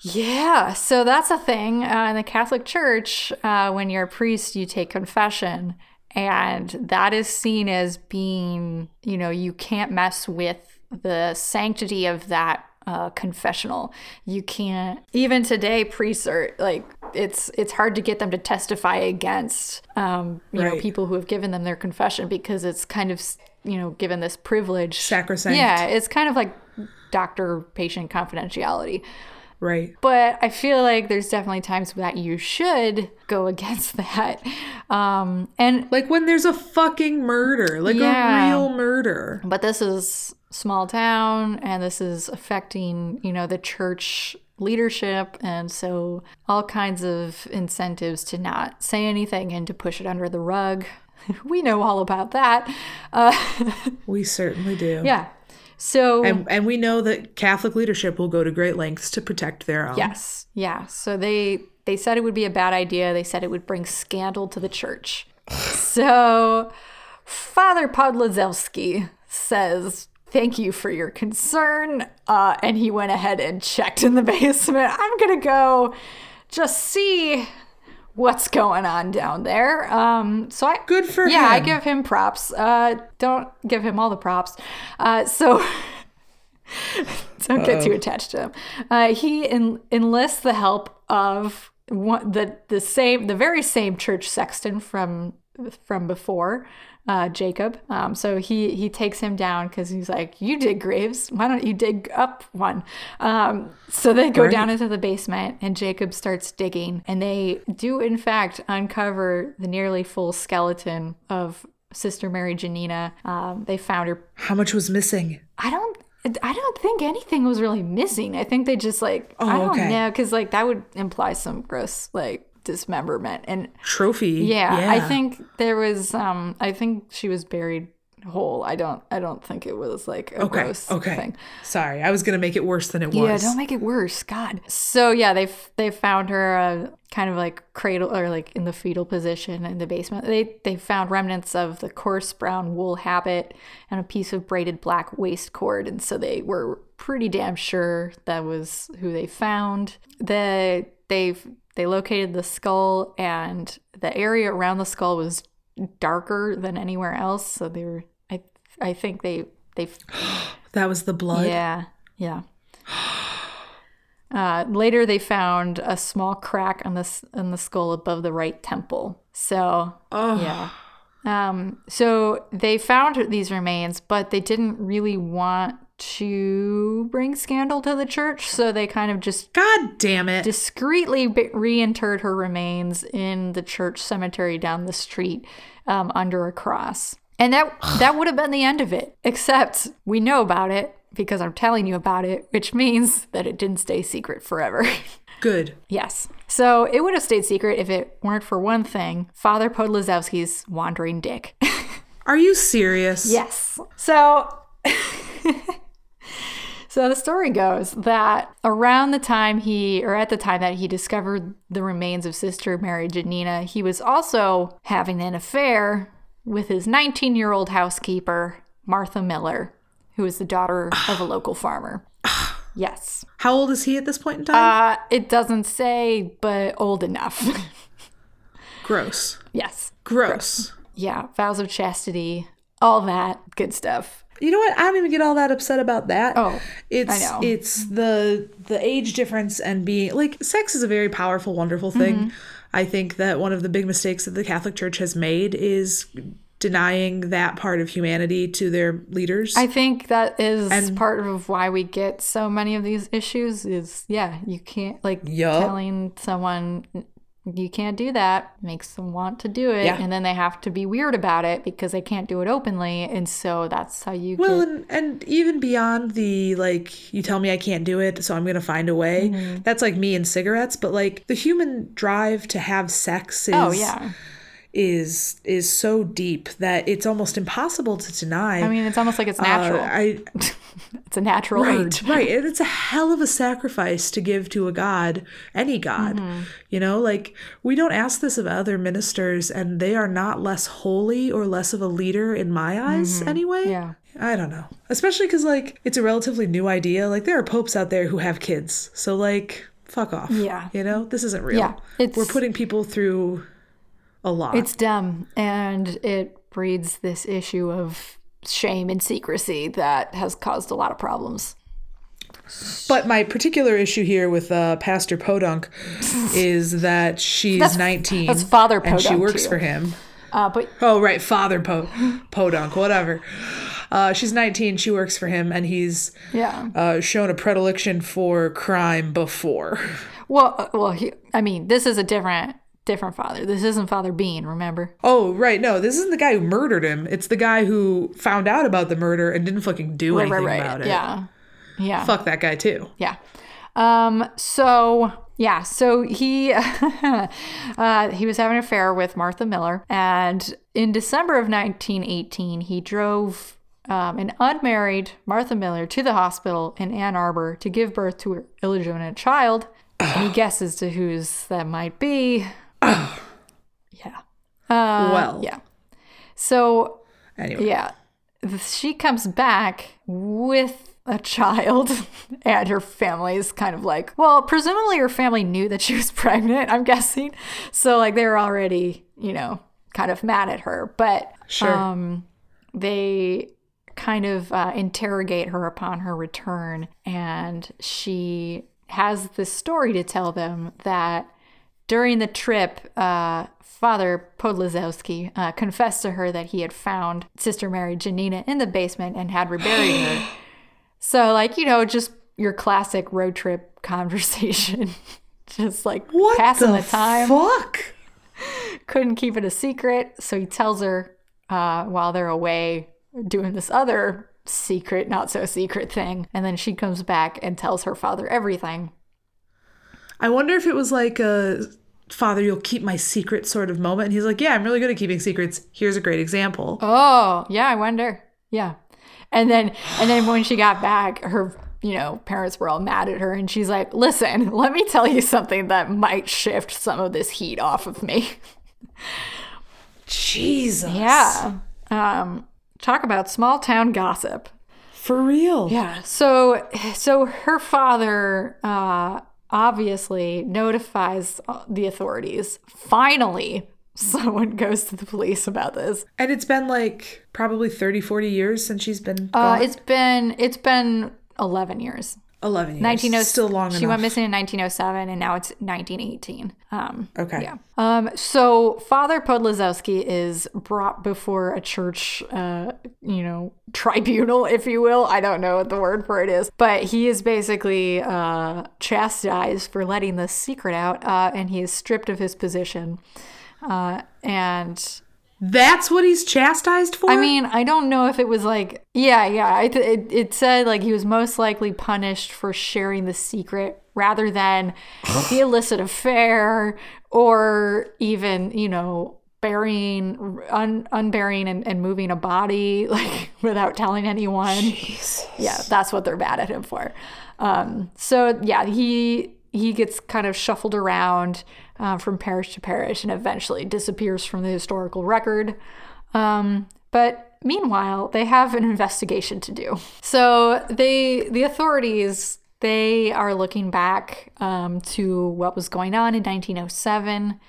Yeah, so that's a thing uh, in the Catholic Church. Uh, when you're a priest, you take confession, and that is seen as being, you know, you can't mess with the sanctity of that uh, confessional. You can't. Even today, priests are like it's it's hard to get them to testify against, um, you know, people who have given them their confession because it's kind of you know given this privilege. Sacrosanct. Yeah, it's kind of like doctor-patient confidentiality. Right. But I feel like there's definitely times that you should go against that. Um, and Like when there's a fucking murder, like Yeah. a real murder. but this is small town and this is affecting, you know, the church leadership and so all kinds of incentives to not say anything and to push it under the rug. we know all about that. Uh, We certainly do. yeah. So And and we know that Catholic leadership will go to great lengths to protect their own. Yes. Yeah. So they they said it would be a bad idea. They said it would bring scandal to the church. so Father Podlazewski says, "Thank you for your concern." Uh, and he went ahead and checked in the basement. I'm gonna go just see what's going on down there. Um, so I Good for yeah, I give him props. Uh, don't give him all the props. Uh, so. Don't get too attached to him. Uh, he en- enlists the help of one, the the same, the very same church sexton from from before, uh, Jacob. Um, so he he takes him down because he's like, "You dig graves. Why don't you dig up one?" Um, so they go Right. down into the basement, and Jacob starts digging, and they do in fact uncover the nearly full skeleton of Sister Mary Janina. Um, they found her How much was missing? I don't. I don't think anything was really missing. I think they just like I Oh, don't okay. know because like that would imply some gross like dismemberment and Trophy. yeah, I think there was um I think she was buried whole. I don't I don't think it was like a Okay. gross Okay. thing. Sorry, I was gonna make it worse than it was. Yeah, don't make it worse. God. So yeah, they they found her uh, kind of like cradle or like in the fetal position in the basement. They they found remnants of the coarse brown wool habit and a piece of braided black waist cord, and so they were pretty damn sure that was who they found. The they they located the skull, and the area around the skull was darker than anywhere else. So they were I I think they they that was the blood. yeah, yeah. Uh, later, they found a small crack on the s- on the skull above the right temple. So, Oh. yeah. Um, so they found these remains, but they didn't really want to bring scandal to the church, so they kind of just God damn it. discreetly reinterred her remains in the church cemetery down the street um, under a cross. And that that would have been the end of it. Except we know about it because I'm telling you about it, which means that it didn't stay secret forever. Good. yes. So it would have stayed secret if it weren't for one thing: Father Podlazowski's wandering dick. Are you serious? Yes. So So the story goes that around the time he, or at the time that he discovered the remains of Sister Mary Janina, he was also having an affair with his 19 year old housekeeper, Martha Miller, who is the daughter of a local farmer. Yes. How old is he at this point in time? Uh, it doesn't say, but old enough. Gross. yes. Gross. Yeah. Vows of chastity all that good stuff. You know what? I don't even get all that upset about that. Oh, it's I know. it's the the age difference and being like sex is a very powerful, wonderful thing. Mm-hmm. I think that one of the big mistakes that the Catholic Church has made is denying that part of humanity to their leaders. I think that is And- part of why we get so many of these issues is yeah, you can't like Yup. telling someone you can't do that makes them want to do it Yeah. and then they have to be weird about it because they can't do it openly and so that's how you well, get and, and even beyond the like, you tell me I can't do it, so I'm gonna find a way. Mm-hmm. That's like me and cigarettes, but like the human drive to have sex is Oh yeah. Is is so deep that it's almost impossible to deny. I mean, it's almost like it's Uh, natural. I it's a natural right, urge. right. And it's a hell of a sacrifice to give to a god, any god. Mm-hmm. You know, like we don't ask this of other ministers, and they are not less holy or less of a leader in my eyes, anyway. Mm-hmm. Yeah. I don't know. Especially because, like, it's a relatively new idea. Like, there are popes out there who have kids. So, like, fuck off. Yeah. You know, this isn't real. Yeah, it's- We're putting people through a lot. It's dumb and it breeds this issue of shame and secrecy that has caused a lot of problems. But my particular issue here with uh, Pastor Podunk is that she's 19 that's Father and she works too. for him. Uh, but Oh, right, Father Po Podunk, whatever. Uh, she's 19, she works for him, and he's yeah, uh, shown a predilection for crime before. well, uh, well, he, I mean, this is a different, different father. This isn't Father Bean. Remember? Oh, right, no, this isn't the guy who murdered him. It's the guy who found out about the murder and didn't fucking do Right, anything right, right. about it. Yeah, yeah, Fuck that guy, too. yeah. Um. So yeah. So he, uh, he was having an affair with Martha Miller, and in December of 1918, he drove. Um, an unmarried Martha Miller to the hospital in Ann Arbor to give birth to her illegitimate child. Any guesses to whose that might be? yeah. Uh, well, Yeah. So anyway. yeah, she comes back with a child, and her family is kind of like, well, presumably her family knew that she was pregnant. I'm guessing, so like they were already, you know, kind of mad at her, but Sure. um, they kind of uh, interrogate her upon her return, and she has this story to tell them that during the trip, uh, Father Podlazowski uh, confessed to her that he had found Sister Mary Janina in the basement and had reburied her. So, like, you know, just your classic road trip conversation. just like what passing the, the time fuck? couldn't keep it a secret. So he tells her uh, while they're away doing this other secret, not so secret thing. And then she comes back and tells her father everything. I wonder if it was like a father, you'll keep my secret sort of moment. And he's like, yeah, I'm really good at keeping secrets. Here's a great example. Oh, yeah, I wonder. Yeah. And then and then when she got back, her you know, parents were all mad at her and she's like, "Listen, let me tell you something that might shift some of this heat off of me." Jesus. Yeah. Um talk about small town gossip. For real. Yeah. So so her father uh obviously notifies the authorities. Finally, someone goes to the police about this. And it's been like probably 30, 40 years since she's been Uh it's been it's been 11 years. 11 years. 1907 Still long She enough. went missing in 1907 and now it's 1918. Um Okay. Yeah. Um, so Father Podlazowski is brought before a church, uh, you know, tribunal, if you will. I don't know what the word for it is, but he is basically uh, chastised for letting this secret out, uh, and he is stripped of his position. Uh, and That's what he's chastised for? I mean, I don't know if it was like, yeah, yeah. I th- it, it said like he was most likely punished for sharing the secret rather than the illicit affair or even, you know, burying, un- unburying and, and moving a body like without telling anyone. Yeah, that's what they're mad at him for. Um, so yeah, he he gets kind of shuffled around uh, from parish to parish and eventually disappears from the historical record. Um, but meanwhile, they have an investigation to do. So they, the authorities, they are looking back um, to what was going on in 1907,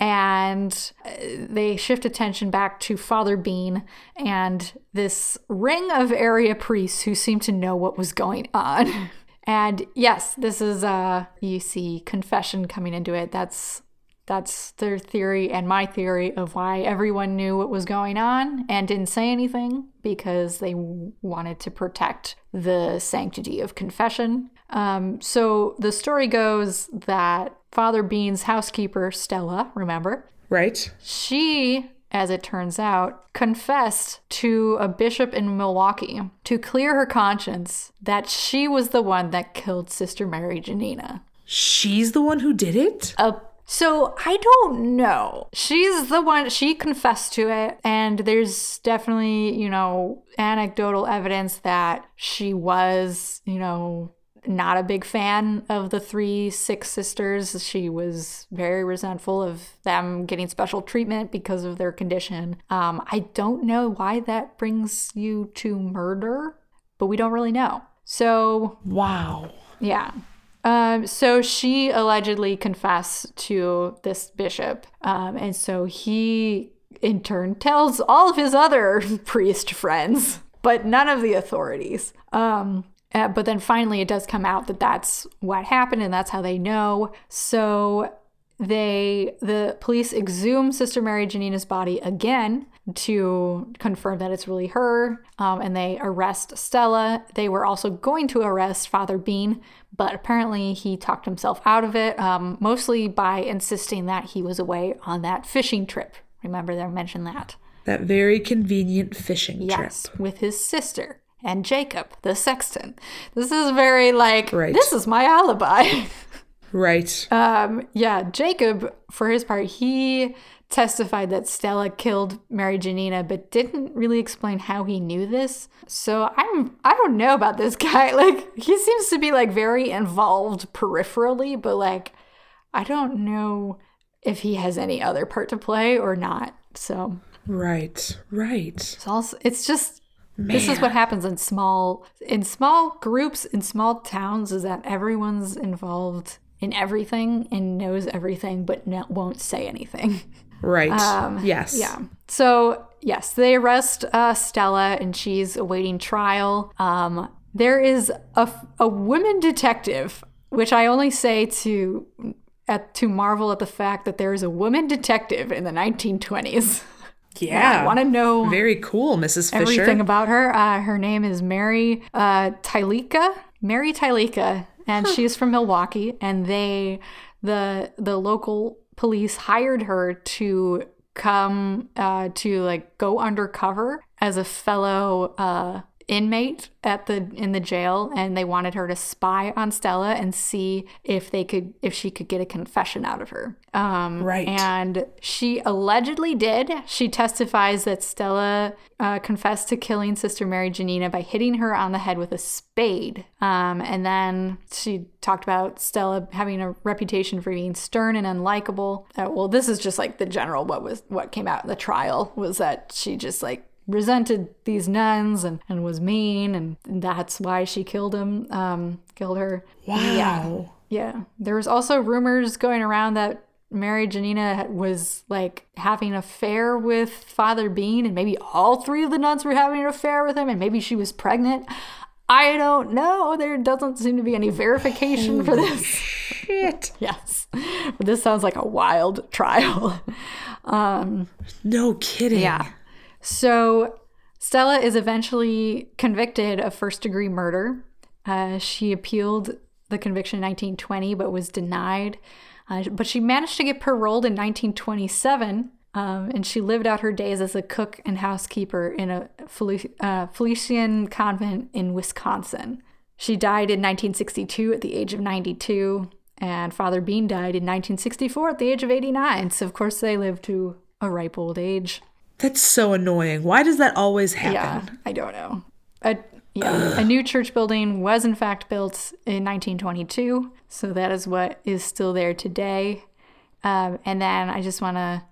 and uh, they shift attention back to Father Bean and this ring of area priests who seem to know what was going on. And yes, this is uh you see confession coming into it. That's that's their theory and my theory of why everyone knew what was going on and didn't say anything because they wanted to protect the sanctity of confession. Um, so the story goes that Father Bean's housekeeper, Stella, remember? Right. She, as it turns out, confessed to a bishop in Milwaukee to clear her conscience that she was the one that killed Sister Mary Janina. She's the one who did it? Uh, so I don't know. She's the one, she confessed to it, and there's definitely, you know, anecdotal evidence that she was, you know, not a big fan of the three six sisters. She was very resentful of them getting special treatment because of their condition. Um, I don't know why that brings you to murder, but we don't really know. So, wow. Yeah. Um, so she allegedly confessed to this bishop. Um, and so he, in turn, tells all of his other priest friends, but none of the authorities. Um, uh, but then finally, it does come out that that's what happened and that's how they know. So they the police exhume sister mary janina's body again to confirm that it's really her um, and they arrest stella. They were also going to arrest father bean but apparently he talked himself out of it um, mostly by insisting that he was away on that fishing trip. Remember they mentioned that. That very convenient fishing yes, trip. with his sister and jacob the sexton this is very like Right. this is my alibi right Um, yeah, Jacob, for his part, he testified that Stella killed Mary Janina, but didn't really explain how he knew this. So I'm I don't know about this guy. Like he seems to be like very involved peripherally, but like I don't know if he has any other part to play or not. So right right it's also it's just this is what happens in small in small groups in small towns is that everyone's involved in everything and knows everything but no, won't say anything. right yes Um, Yeah. So yes, they arrest uh, Stella and she's awaiting trial. Um, there is a, a woman detective, which I only say to at to marvel at the fact that there is a woman detective in the 1920s. yeah I want to know very cool mrs fisher everything about her. Uh, her name is Mary uh, Tyleka. Mary Tyleka, and she's from Milwaukee. And they, the the local police, hired her to come uh, to like go undercover as a fellow uh, inmate at the in the jail, and they wanted her to spy on Stella and see if they could if she could get a confession out of her. Um, Right. and she allegedly did. She testifies that Stella uh, confessed to killing Sister Mary Janina by hitting her on the head with a spade. Um, and then she talked about Stella having a reputation for being stern and unlikable. Uh, well, this is just like the general what was what came out in the trial was that she just like resented these nuns and, and was mean and that's why she killed him um killed her wow yeah. There was also rumors going around that Mary Janina was like having an affair with Father Bean, and maybe all three of the nuns were having an affair with him, and maybe she was pregnant. I don't know. There doesn't seem to be any verification for this. shit Yes. But this sounds like a wild trial. no kidding Yeah. So Stella is eventually convicted of first degree murder. Uh, she appealed the conviction in 1920 but was denied. Uh, but she managed to get paroled in 1927. Um, and she lived out her days as a cook and housekeeper in a Fel- uh, Felician convent in Wisconsin. She died in 1962 at the age of 92, and Father Bean died in 1964 at the age of 89. So, of course, they lived to a ripe old age. That's so annoying why does that always happen Yeah, I don't know. A, yeah, a new church building was in fact built in 1922, so that is what is still there today. Um, and then I just want to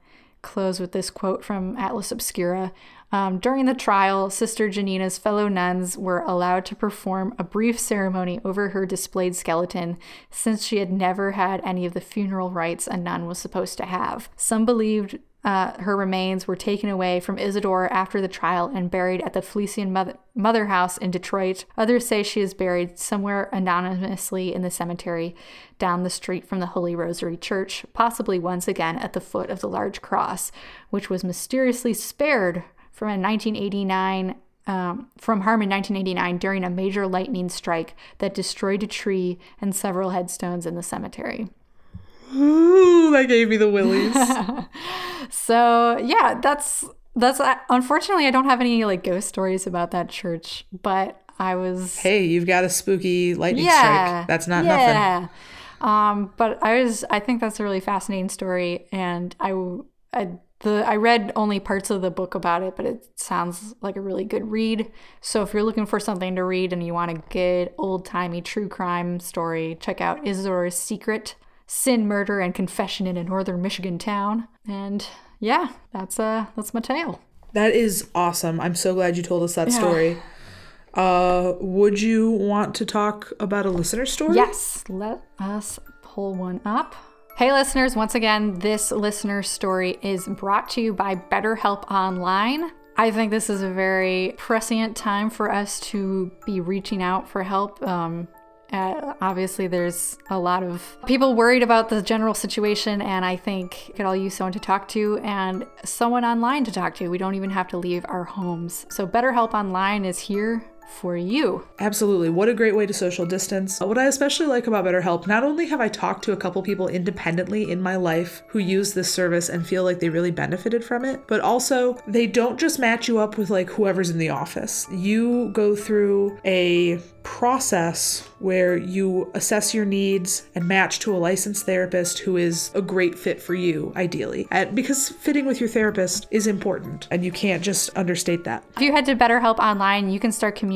close with this quote from Atlas Obscura. Um, during the trial, Sister Janina's fellow nuns were allowed to perform a brief ceremony over her displayed skeleton since she had never had any of the funeral rites a nun was supposed to have. Some believed uh, her remains were taken away from Isadore after the trial and buried at the Felician Mother, Mother House in Detroit. Others say she is buried somewhere anonymously in the cemetery down the street from the Holy Rosary Church, possibly once again at the foot of the large cross, which was mysteriously spared from a 1989 um, from harm in 1989 during a major lightning strike that destroyed a tree and several headstones in the cemetery. Ooh, that gave me the willies. so yeah, that's that's uh, unfortunately I don't have any like ghost stories about that church, but I was hey, you've got a spooky lightning yeah, strike. That's not yeah. nothing. Um, but I was I think that's a really fascinating story, and I I the I read only parts of the book about it, but it sounds like a really good read. So if you're looking for something to read and you want a good old timey true crime story, check out Isadore's Secret sin, murder, and confession in a northern Michigan town. And yeah, that's uh that's my tale. That is awesome. I'm so glad you told us that Yeah. story. Uh, would you want to talk about a listener story? Yes, let us pull one up. Hey, listeners, once again, this listener story is brought to you by BetterHelp Online. I think this is a very prescient time for us to be reaching out for help. Um, uh, obviously, there's a lot of people worried about the general situation, and I think could all use someone to talk to and someone online to talk to. We don't even have to leave our homes. So, BetterHelp Online is here for you. Absolutely. What a great way to social distance. Uh, what I especially like about BetterHelp, not only have I talked to a couple people independently in my life who use this service and feel like they really benefited from it, but also they don't just match you up with like whoever's in the office. You go through a process where you assess your needs and match to a licensed therapist who is a great fit for you, ideally. And because fitting with your therapist is important, and you can't just understate that. If you head to BetterHelp Online, you can start communicating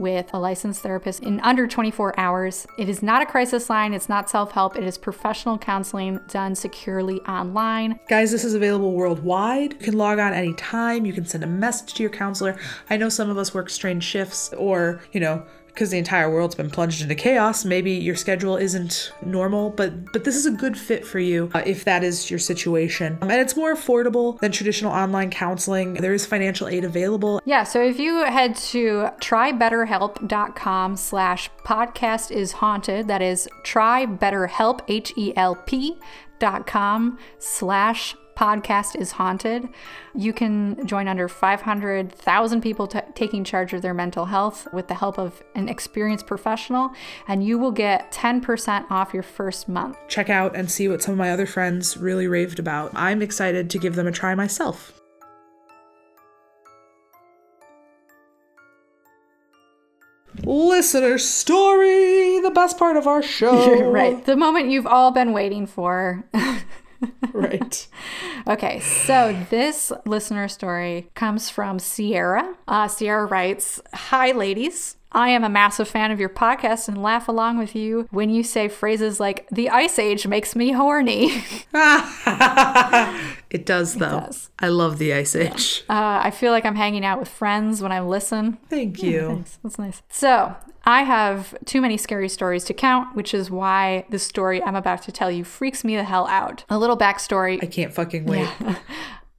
with a licensed therapist in under 24 hours. It is not a crisis line, it's not self help, it is professional counseling done securely online. Guys, this is available worldwide. You can log on anytime. You can send a message to your counselor. I know some of us work strange shifts, or, you know, because the entire world's been plunged into chaos, maybe your schedule isn't normal, but but this is a good fit for you uh, if that is your situation. Um, and it's more affordable than traditional online counseling. There is financial aid available. Yeah, so if you head to trybetterhelp.com slash podcast is haunted, that is trybetterhelp, H-E-L-P dot com slash podcast is haunted. You can join under 500,000 people t- taking charge of their mental health with the help of an experienced professional, and you will get 10% off your first month. Check out and see what some of my other friends really raved about. I'm excited to give them a try myself. Listener story, the best part of our show. right. The moment you've all been waiting for. right. Okay, so this listener story comes from Sierra. Uh, Sierra writes Hi, ladies. I am a massive fan of your podcast and laugh along with you when you say phrases like, the ice age makes me horny. it does, though. does. I love the Ice Age. Uh, I feel like I'm hanging out with friends when I listen. Thank you. Thanks. That's nice. So, I have too many scary stories to count, which is why the story I'm about to tell you freaks me the hell out. A little backstory I can't fucking wait.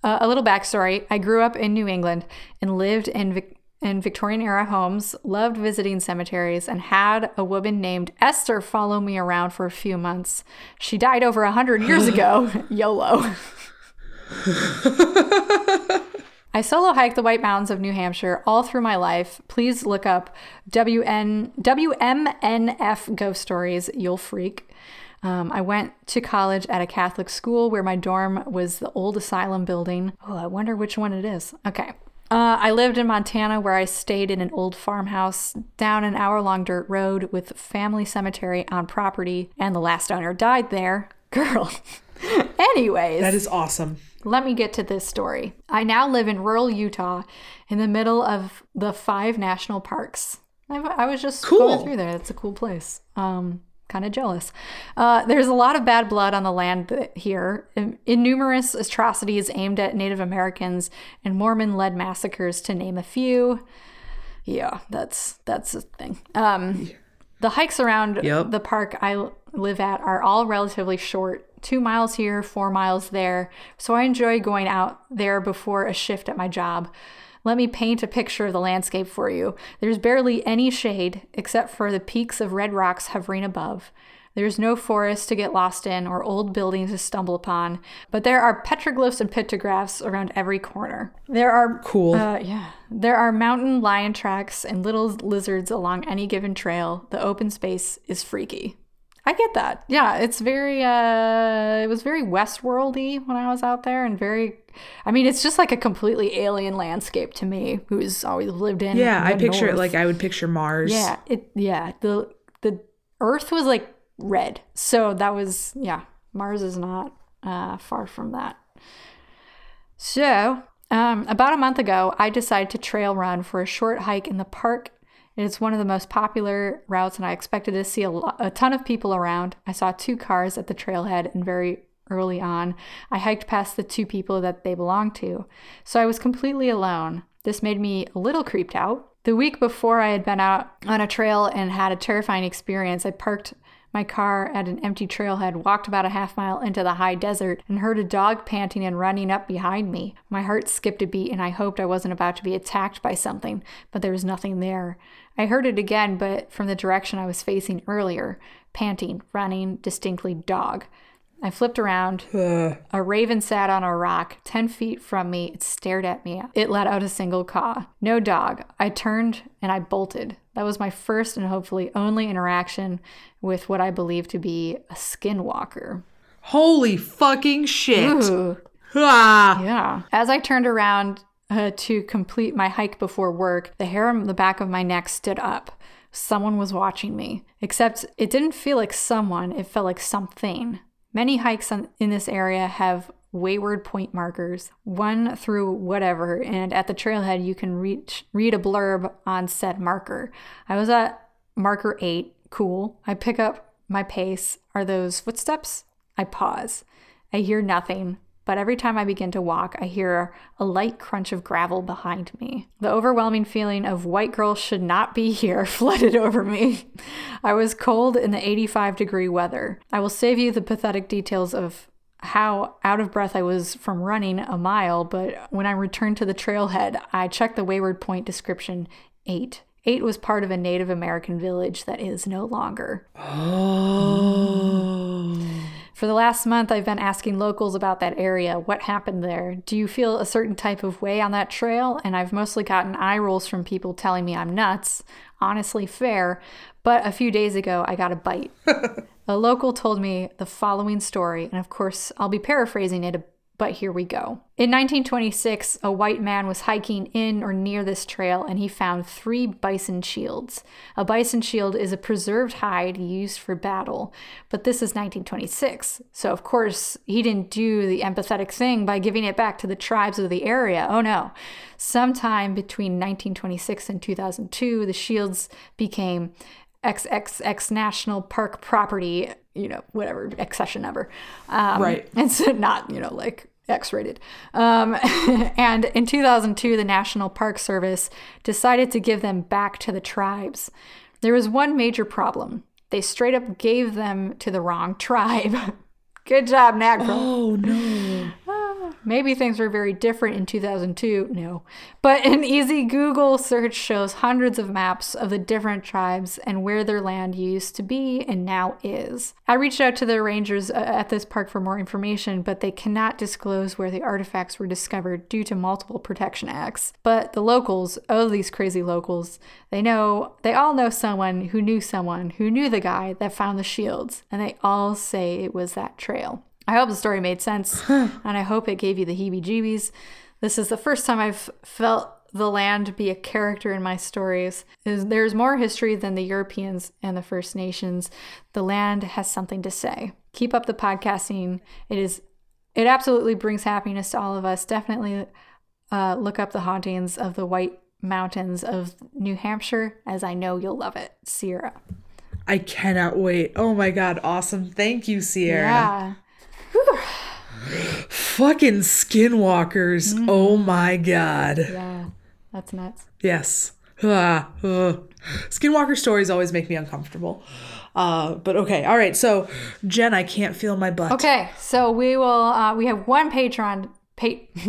Uh, a little backstory I grew up in New England and lived in, Vic- in Victorian era homes, loved visiting cemeteries, and had a woman named Esther follow me around for a few months. She died over a 100 years ago. YOLO. I solo hiked the White Mountains of New Hampshire all through my life. Please look up WN, WMNF Ghost Stories. You'll freak. Um, I went to college at a Catholic school where my dorm was the old asylum building. Oh, I wonder which one it is. Okay. Uh, I lived in Montana where I stayed in an old farmhouse down an hour long dirt road with family cemetery on property, and the last owner died there. Girl. Anyways. That is awesome. Let me get to this story. I now live in rural Utah in the middle of the five national parks. I, I was just Cool. going through there. It's a cool place. Um, kind of jealous. Uh, there's a lot of bad blood on the land here, in, numerous atrocities aimed at Native Americans and Mormon-led massacres, to name a few. Yeah, that's that's the thing. Um, the hikes around Yep. the park I live at are all relatively short. Two miles here, four miles there. So I enjoy going out there before a shift at my job. Let me paint a picture of the landscape for you. There's barely any shade except for the peaks of red rocks hovering above. There's no forest to get lost in or old buildings to stumble upon, but there are petroglyphs and pictographs around every corner. There are Cool. uh, yeah. There are mountain lion tracks and little lizards along any given trail. The open space is freaky. I get that. Yeah, it's very uh it was very Westworldy when I was out there and very I mean, it's just like a completely alien landscape to me who's always lived in yeah, I picture it like I would picture Mars. Yeah, it yeah, the the earth was like red. So that was yeah, Mars is not uh far from that. So, um, about a month ago, I decided to trail run for a short hike in the park. It's one of the most popular routes, and I expected to see a, lo- a ton of people around. I saw two cars at the trailhead, and very early on, I hiked past the two people that they belonged to. So I was completely alone. This made me a little creeped out. The week before I had been out on a trail and had a terrifying experience, I parked my car at an empty trailhead, walked about a half mile into the high desert, and heard a dog panting and running up behind me. My heart skipped a beat, and I hoped I wasn't about to be attacked by something, but there was nothing there. I heard it again, but from the direction I was facing earlier panting, running, distinctly dog. I flipped around. A raven sat on a rock 10 feet from me. It stared at me. It let out a single caw. No dog. I turned and I bolted. That was my first and hopefully only interaction with what I believe to be a skinwalker. Holy fucking shit. Ooh, Ah. yeah. As I turned around uh, to complete my hike before work, the hair on the back of my neck stood up. Someone was watching me. Except it didn't feel like someone, it felt like something. Many hikes on, in this area have wayward point markers, one through whatever, and at the trailhead you can reach read a blurb on said marker. I was at marker 8, cool. I pick up my pace. Are those footsteps? I pause. I hear nothing, but every time I begin to walk, I hear a light crunch of gravel behind me. The overwhelming feeling of white girl should not be here flooded over me. I was cold in the 85 degree weather. I will save you the pathetic details of how out of breath I was from running a mile, but when I returned to the trailhead, I checked the Wayward Point description 8. 8 was part of a Native American village that is no longer. Oh. For the last month, I've been asking locals about that area. What happened there? Do you feel a certain type of way on that trail? And I've mostly gotten eye rolls from people telling me I'm nuts. Honestly, fair. But a few days ago, I got a bite. a local told me the following story, and of course, I'll be paraphrasing it, but here we go. In 1926, a white man was hiking in or near this trail and he found three bison shields. A bison shield is a preserved hide used for battle, but this is 1926. So, of course, he didn't do the empathetic thing by giving it back to the tribes of the area. Oh no. Sometime between 1926 and 2002, the shields became XXX National Park property, you know, whatever, accession number. Um, Right. And so not, you know, like X rated. Um, and in 2002, the National Park Service decided to give them back to the tribes. There was one major problem they straight up gave them to the wrong tribe. Good job, NAGPRA. Oh no. Maybe things were very different in 2002. No. But an easy Google search shows hundreds of maps of the different tribes and where their land used to be and now is. I reached out to the rangers uh, at this park for more information, but they cannot disclose where the artifacts were discovered due to multiple protection acts. But the locals, oh, these crazy locals, they know, they all know someone who knew someone who knew the guy that found the shields, and they all say it was that trail. I hope the story made sense, and I hope it gave you the heebie jeebies. This is the first time I've felt the land be a character in my stories. There's more history than the Europeans and the First Nations. The land has something to say. Keep up the podcasting. It is, it absolutely brings happiness to all of us. Definitely uh, look up the hauntings of the White Mountains of New Hampshire, as I know you'll love it. Sierra. I cannot wait. Oh my god, awesome. Thank you, Sierra. Yeah. Fucking skinwalkers. Oh my god. Yeah. That's nuts. Yes. Ah. Skinwalker stories always make me uncomfortable. Uh, but okay, all right. So, Jen, I can't feel my butt. Okay, so we will. Uh, we have one patron. Pa-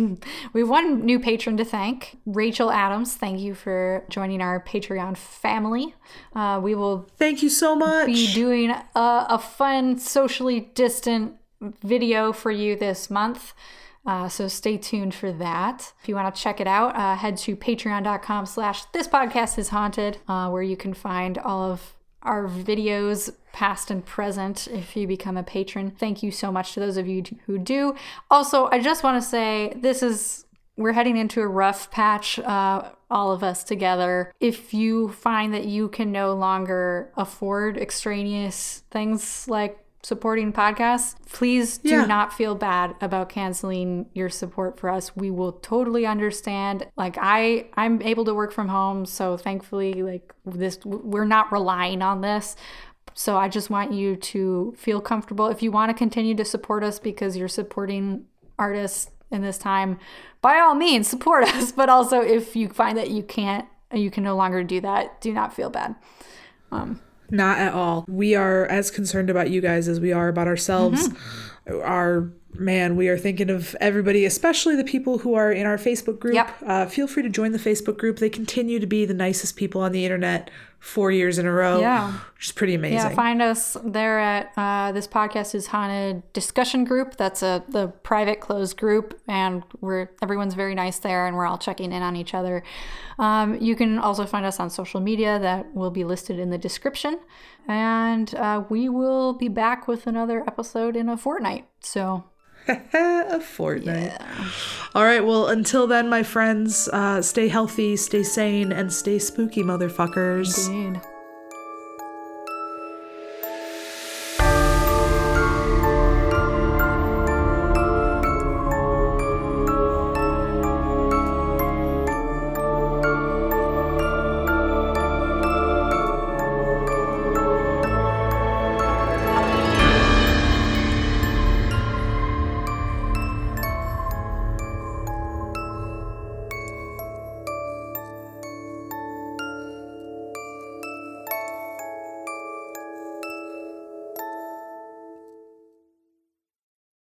we have one new patron to thank, Rachel Adams. Thank you for joining our Patreon family. Uh, we will Thank you so much. be doing a, a fun, socially distant video for you this month. Uh, so stay tuned for that. If you want to check it out, uh, head to patreon.com slash this podcast is haunted, uh, where you can find all of our videos, past and present, if you become a patron. Thank you so much to those of you who do. Also, I just want to say this is we're heading into a rough patch, uh, all of us together. If you find that you can no longer afford extraneous things like supporting podcasts, please do Yeah. not feel bad about canceling your support for us. We will totally understand. Like I, I'm able to work from home, so thankfully, like this, we're not relying on this. So I just want you to feel comfortable. If you want to continue to support us because you're supporting artists in this time, by all means support us. But also if you find that you can't, you can no longer do that, do not feel bad. Um, Not at all. We are as concerned about you guys as we are about ourselves. Mm-hmm. Our man, we are thinking of everybody, especially the people who are in our Facebook group. Yep. Uh, feel free to join the Facebook group. They continue to be the nicest people on the internet four years in a row. Yeah. Which is pretty amazing. Yeah, find us there at uh, this podcast is haunted discussion group. That's a the private closed group, and we're everyone's very nice there, and we're all checking in on each other. Um, you can also find us on social media that will be listed in the description, and uh, we will be back with another episode in a fortnight. So a fortnight. All right. Well, until then, my friends, uh, stay healthy, stay sane, and stay spooky, motherfuckers. indeed.